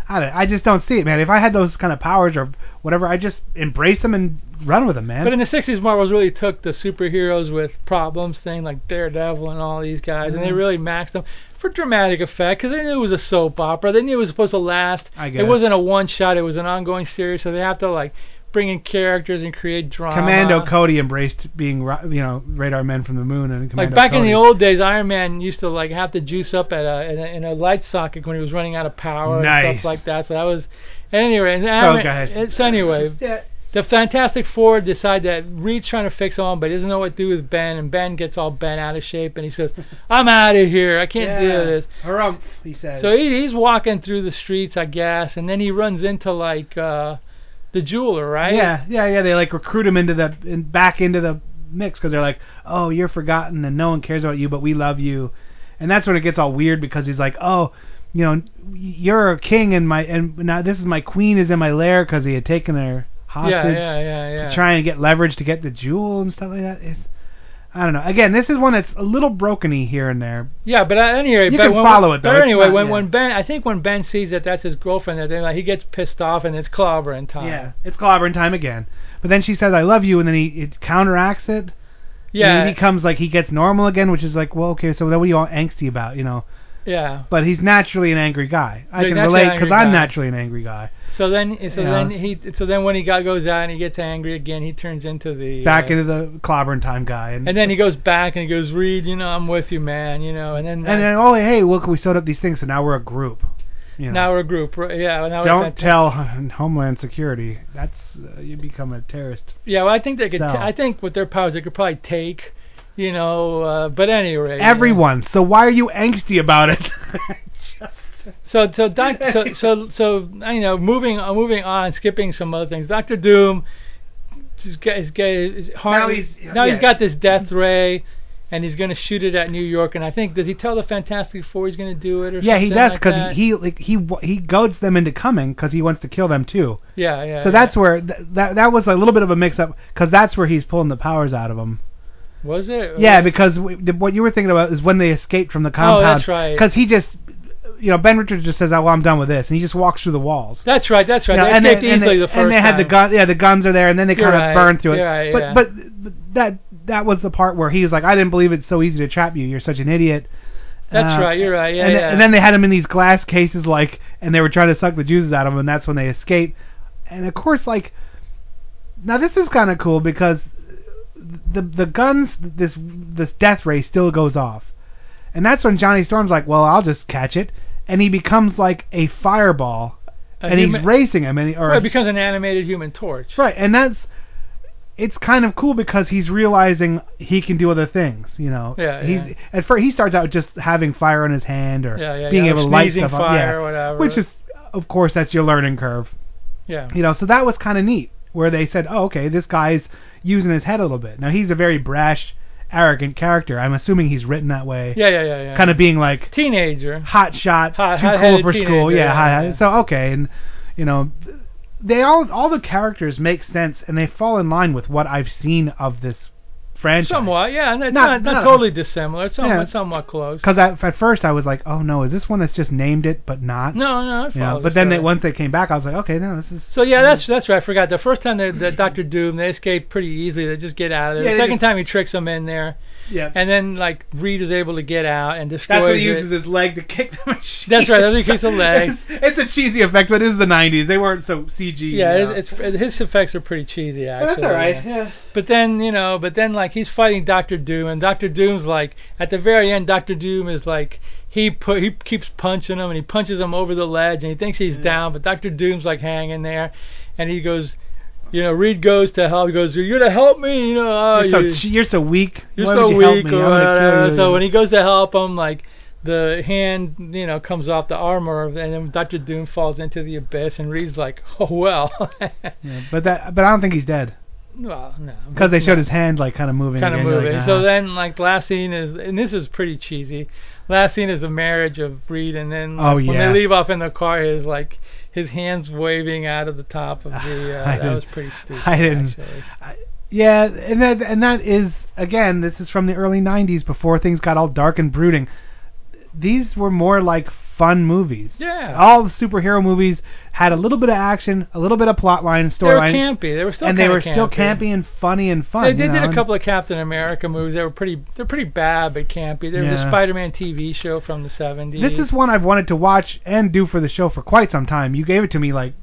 I don't. I just don't see it, man. If I had those kind of powers or whatever, I just embrace them and run with them, man. But in the '60s, Marvel really took the superheroes with problems thing, like Daredevil and all these guys, and they Mhm. really maxed them for dramatic effect because they knew it was a soap opera. They knew it was supposed to last. I guess. It wasn't a one shot; it was an ongoing series, so they have to like bring in characters and create drama. Commando Cody embraced being, you know, radar men from the moon and Commando Like back in the old days, Iron Man used to like have to juice up at a in a, in a light socket when he was running out of power and stuff like that. So that was anyway. And Iron Man- go ahead. it's anyway. Yeah. The Fantastic Four decide that Reed's trying to fix all, but he doesn't know what to do with Ben, and Ben gets all bent out of shape, and he says, "I'm out of here. I can't do Yeah. this." Harumph, he says. So he, he's walking through the streets, I guess, and then he runs into like uh the jeweler, right? Yeah, yeah, yeah. They like recruit him into the in, back into the mix because they're like, oh, you're forgotten and no one cares about you, but we love you, and that's when it gets all weird because he's like, oh, you know, you're a king and my and now this is my queen is in my lair because he had taken her hostage Yeah, yeah, yeah, to try and get leverage to get the jewel and stuff like that. It's, I don't know. Again, this is one that's a little brokeny here and there. Yeah, but at any rate, You but can when, follow it, though. But anyway, not- when yeah. when Ben, I think when Ben sees that that's his girlfriend, that they like he gets pissed off and it's clobbering time. Yeah, it's clobbering time again. But then she says, "I love you," and then he it counteracts it. Yeah. And he becomes like he gets normal again, which is like, well, okay, so then what are you all angsty about, you know? Yeah. But he's naturally an angry guy. I Yeah, can naturally relate because angry I'm guy. naturally an angry guy. So then, so then he, so then when he got, goes out and he gets angry again, he turns into the Back uh, into the clobbering time guy, and and then he goes back and he goes, Reed, you know, I'm with you, man, you know, and then and then oh hey, look, we sewed up these things, so now we're a group. You know. now we're a group, right? yeah. Now we're Don't fantastic. tell Homeland Security. That's uh, you become a terrorist. Yeah, well, I think they could. So. I think with their powers, they could probably take, you know. Uh, but anyway. you know. Everyone. So why are you angsty about it? So so doc, so so so you know moving uh, moving on, skipping some other things. Doctor Doom, just get, is, get, is hard, Now now, he's- he's, yeah. got this death ray, and he's gonna shoot it at New York. And I think does he tell the Fantastic Four he's gonna do it or yeah, he does because he, he like he he goads them into coming because he wants to kill them too. Yeah, yeah. so yeah. that's where th- that that was a little bit of a mix up because that's where he's pulling the powers out of them. Was it. Yeah, because w- the, what you were thinking about is when they escaped from the compound. Oh, that's right. Because he just, you know, Ben Richards just says, "Oh, well, I'm done with this," and he just walks through the walls. That's right. That's right. You know, they and escaped they, and easily they, the first and they had the gun. Yeah, the guns are there, and then they You're kind of right. burn through it. Right, but, yeah. but but that that was the part where he was like, "I didn't believe it's so easy to trap you. You're such an idiot." That's Uh, right. You're right. Yeah, and, yeah. and then they had him in these glass cases, like, and they were trying to suck the juices out of him, and that's when they escape. And of course, like, now this is kind of cool because the the guns, this this death ray still goes off, and that's when Johnny Storm's like, well, I'll just catch it, and he becomes like a fireball, A and he's racing him, and he, or it becomes an animated Human Torch. Right, and that's it's kind of cool because he's realizing he can do other things. You know, Yeah, He yeah. at first he starts out just having fire in his hand or Yeah, yeah, being able to light stuff up, fire yeah, or whatever. Which is, of course, that's your learning curve. Yeah. You know, so that was kind of neat, where they said, oh, okay, this guy's using his head a little bit. Now he's a very brash, arrogant character. I'm assuming he's written that way. Yeah, yeah, yeah, yeah. Kind of being like teenager. hot shot, Hot- too cool for school. Yeah, yeah, yeah. so okay, and you know, they all all the characters make sense and they fall in line with what I've seen of this franchise. Somewhat, yeah, and it's Not- not, not, not- totally dissimilar. It's somewhat, Yeah. somewhat close. Because at first I was like, oh no, is this one that's just named it but not? No, no, I follow but the then they, once they came back, I was like, okay, no, this is. So yeah, hmm. that's that's right. I forgot. The first time the Doctor Doom, they escape pretty easily. They just get out of there. Yeah, the second just- time he tricks them in there. Yeah. And then like Reed is able to get out and destroys That's what he it. uses his leg to kick the machine. That's right, that's what he kicks the leg. It's, it's a cheesy effect, but it is the '90s. They weren't so CG. Yeah, you know. it, it's his effects are pretty cheesy actually. that's all right, yeah. But then you know, but then like he's fighting Doctor Doom, and Doctor Doom's like at the very end, Doctor Doom is like he put he keeps punching him, and he punches him over the ledge, and he thinks he's down, but Doctor Doom's like hanging there, and he goes. You know, Reed goes to help. He goes, "You're gonna help me." You know, oh, you're, so, you, you're so weak. you're Why so you help weak me? or I'm gonna kill you. So when he goes to help him, like the hand, you know, comes off the armor, and then Doctor Doom falls into the abyss, and Reed's like, "Oh well." Yeah, but that, but I don't think he's dead well, no. because they showed his hand like kind of moving. kind of moving. Like, So then, like last scene is, and this is pretty cheesy. Last scene is the marriage of Reed, and then Oh, when they leave off in the car, his like his hands waving out of the top of the. Uh, I that was pretty stupid. I didn't. Actually. Yeah, and that and that is again, this is from the early '90s before things got all dark and brooding. These were more like fun movies. Yeah. All the superhero movies had a little bit of action, a little bit of plot line, and They were campy. They were still and they were still campy. campy and funny and fun. They, you they know, did a couple of Captain America movies. They were pretty. They're pretty bad but campy. There was Yeah. a Spider-Man TV show from the '70s. This is one I've wanted to watch and do for the show for quite some time. You gave it to me like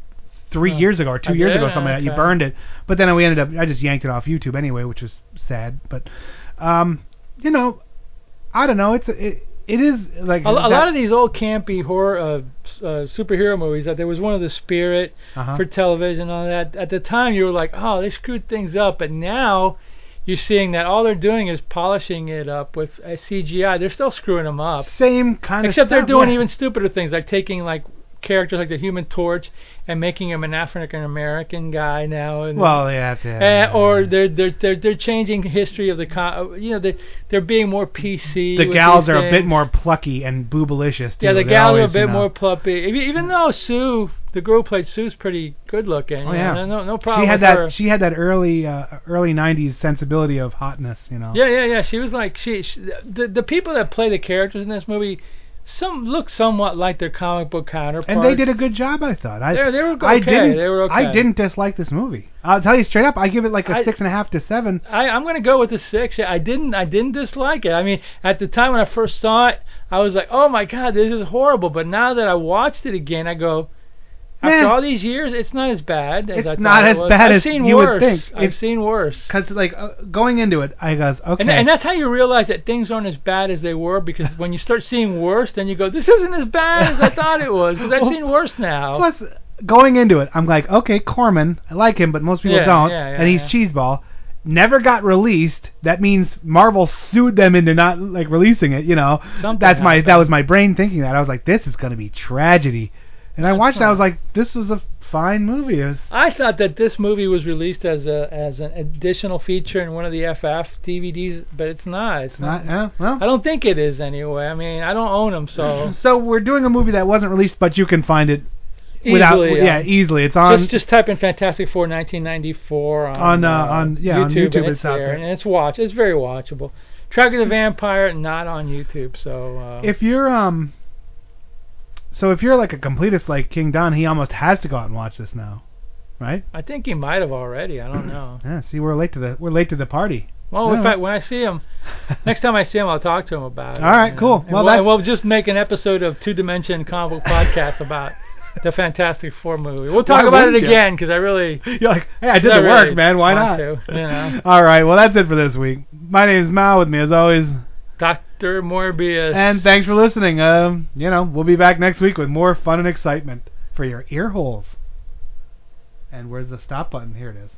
three Oh, years ago or two I years did? ago, something like that. You burned it, but then we ended up. I just yanked it off YouTube anyway, which was sad. But, um, you know, I don't know. It's it, it is like a, a that- lot of these old campy horror uh, uh, superhero movies that there was one of the Spirit Uh-huh. for television and all that. At the time, you were like, oh, they screwed things up, but now you're seeing that all they're doing is polishing it up with uh, CGI. They're still screwing them up. same kind of Except they're doing yeah. even stupider things, like taking like characters like the Human Torch and making him an African American guy now. And, Well, yeah, yeah, yeah. or they're they're they're they're changing history of the con. You know, they they're being more PC. the gals are a bit more plucky and boobalicious. Too. Yeah, the They're gals are a always, you bit know- more plumpy. Even though Sue, the girl who played Sue's pretty good looking. Oh you yeah, know, no no problem. She had that. her. She had that early uh, early '90s sensibility of hotness. You know. Yeah, yeah, yeah. She was like she, she the the people that play the characters in this movie, some look somewhat like their comic book counterparts. And they did a good job, I thought. I, They- they were I okay. didn't. They were I didn't dislike this movie. I'll tell you straight up. I give it like a I- six and a half to seven. I, I'm gonna go with the six. I didn't I didn't dislike it. I mean, at the time when I first saw it, I was like, oh my god, this is horrible. But now that I watched it again, I go. After all these years, it's not as bad as It's I thought not it as was. bad I've as seen you would worse. think. I've seen worse. Because like uh, going into it, I goes okay. And, and that's how you realize that things aren't as bad as they were because when you start seeing worse, then you go, this isn't as bad as I thought it was because I've Well, seen worse now. Plus, going into it, I'm like, okay, Corman, I like him, but most people Yeah, don't, yeah, yeah, and he's yeah. cheeseball. Never got released. That means Marvel sued them into not like releasing it. You know, Something that's my that happened. was my brain thinking that. I was like, this is gonna be tragedy. And I watched it. I was like, this was a fine movie. Was I thought that this movie was released as a as an additional feature in one of the FF DVDs, but it's not. It's not. Yeah, well. I don't think it is anyway. I mean, I don't own them, so So we're doing a movie that wasn't released, but you can find it without Easily, yeah, um, easily. It's on just just type in Fantastic Four 1994 on On, uh, on- yeah, on YouTube, and it's out there, there. and it's watch. It's very watchable. Track of the Vampire not on YouTube, so uh, if you're um so if you're like a completist like King Don, he almost has to go out and watch this now. Right? I think he might have already. I don't know. Yeah, see we're late to the we're late to the party. Well, Yeah. in fact, when I see him, next time I see him, I'll talk to him about it. All right, cool. Well, we'll, we'll just make an episode of Two Dimension Comic Podcast about the Fantastic Four movie. We'll talk Why about it you? again because I really. You're like, hey, I did I the work, really man. Why not? to, you know. All right, well that's it for this week. My name is Mal. With me as always, Doctor Morbius. and thanks for listening. Um, you know, we'll be back next week with more fun and excitement for your ear holes. And where's the stop button? Here it is.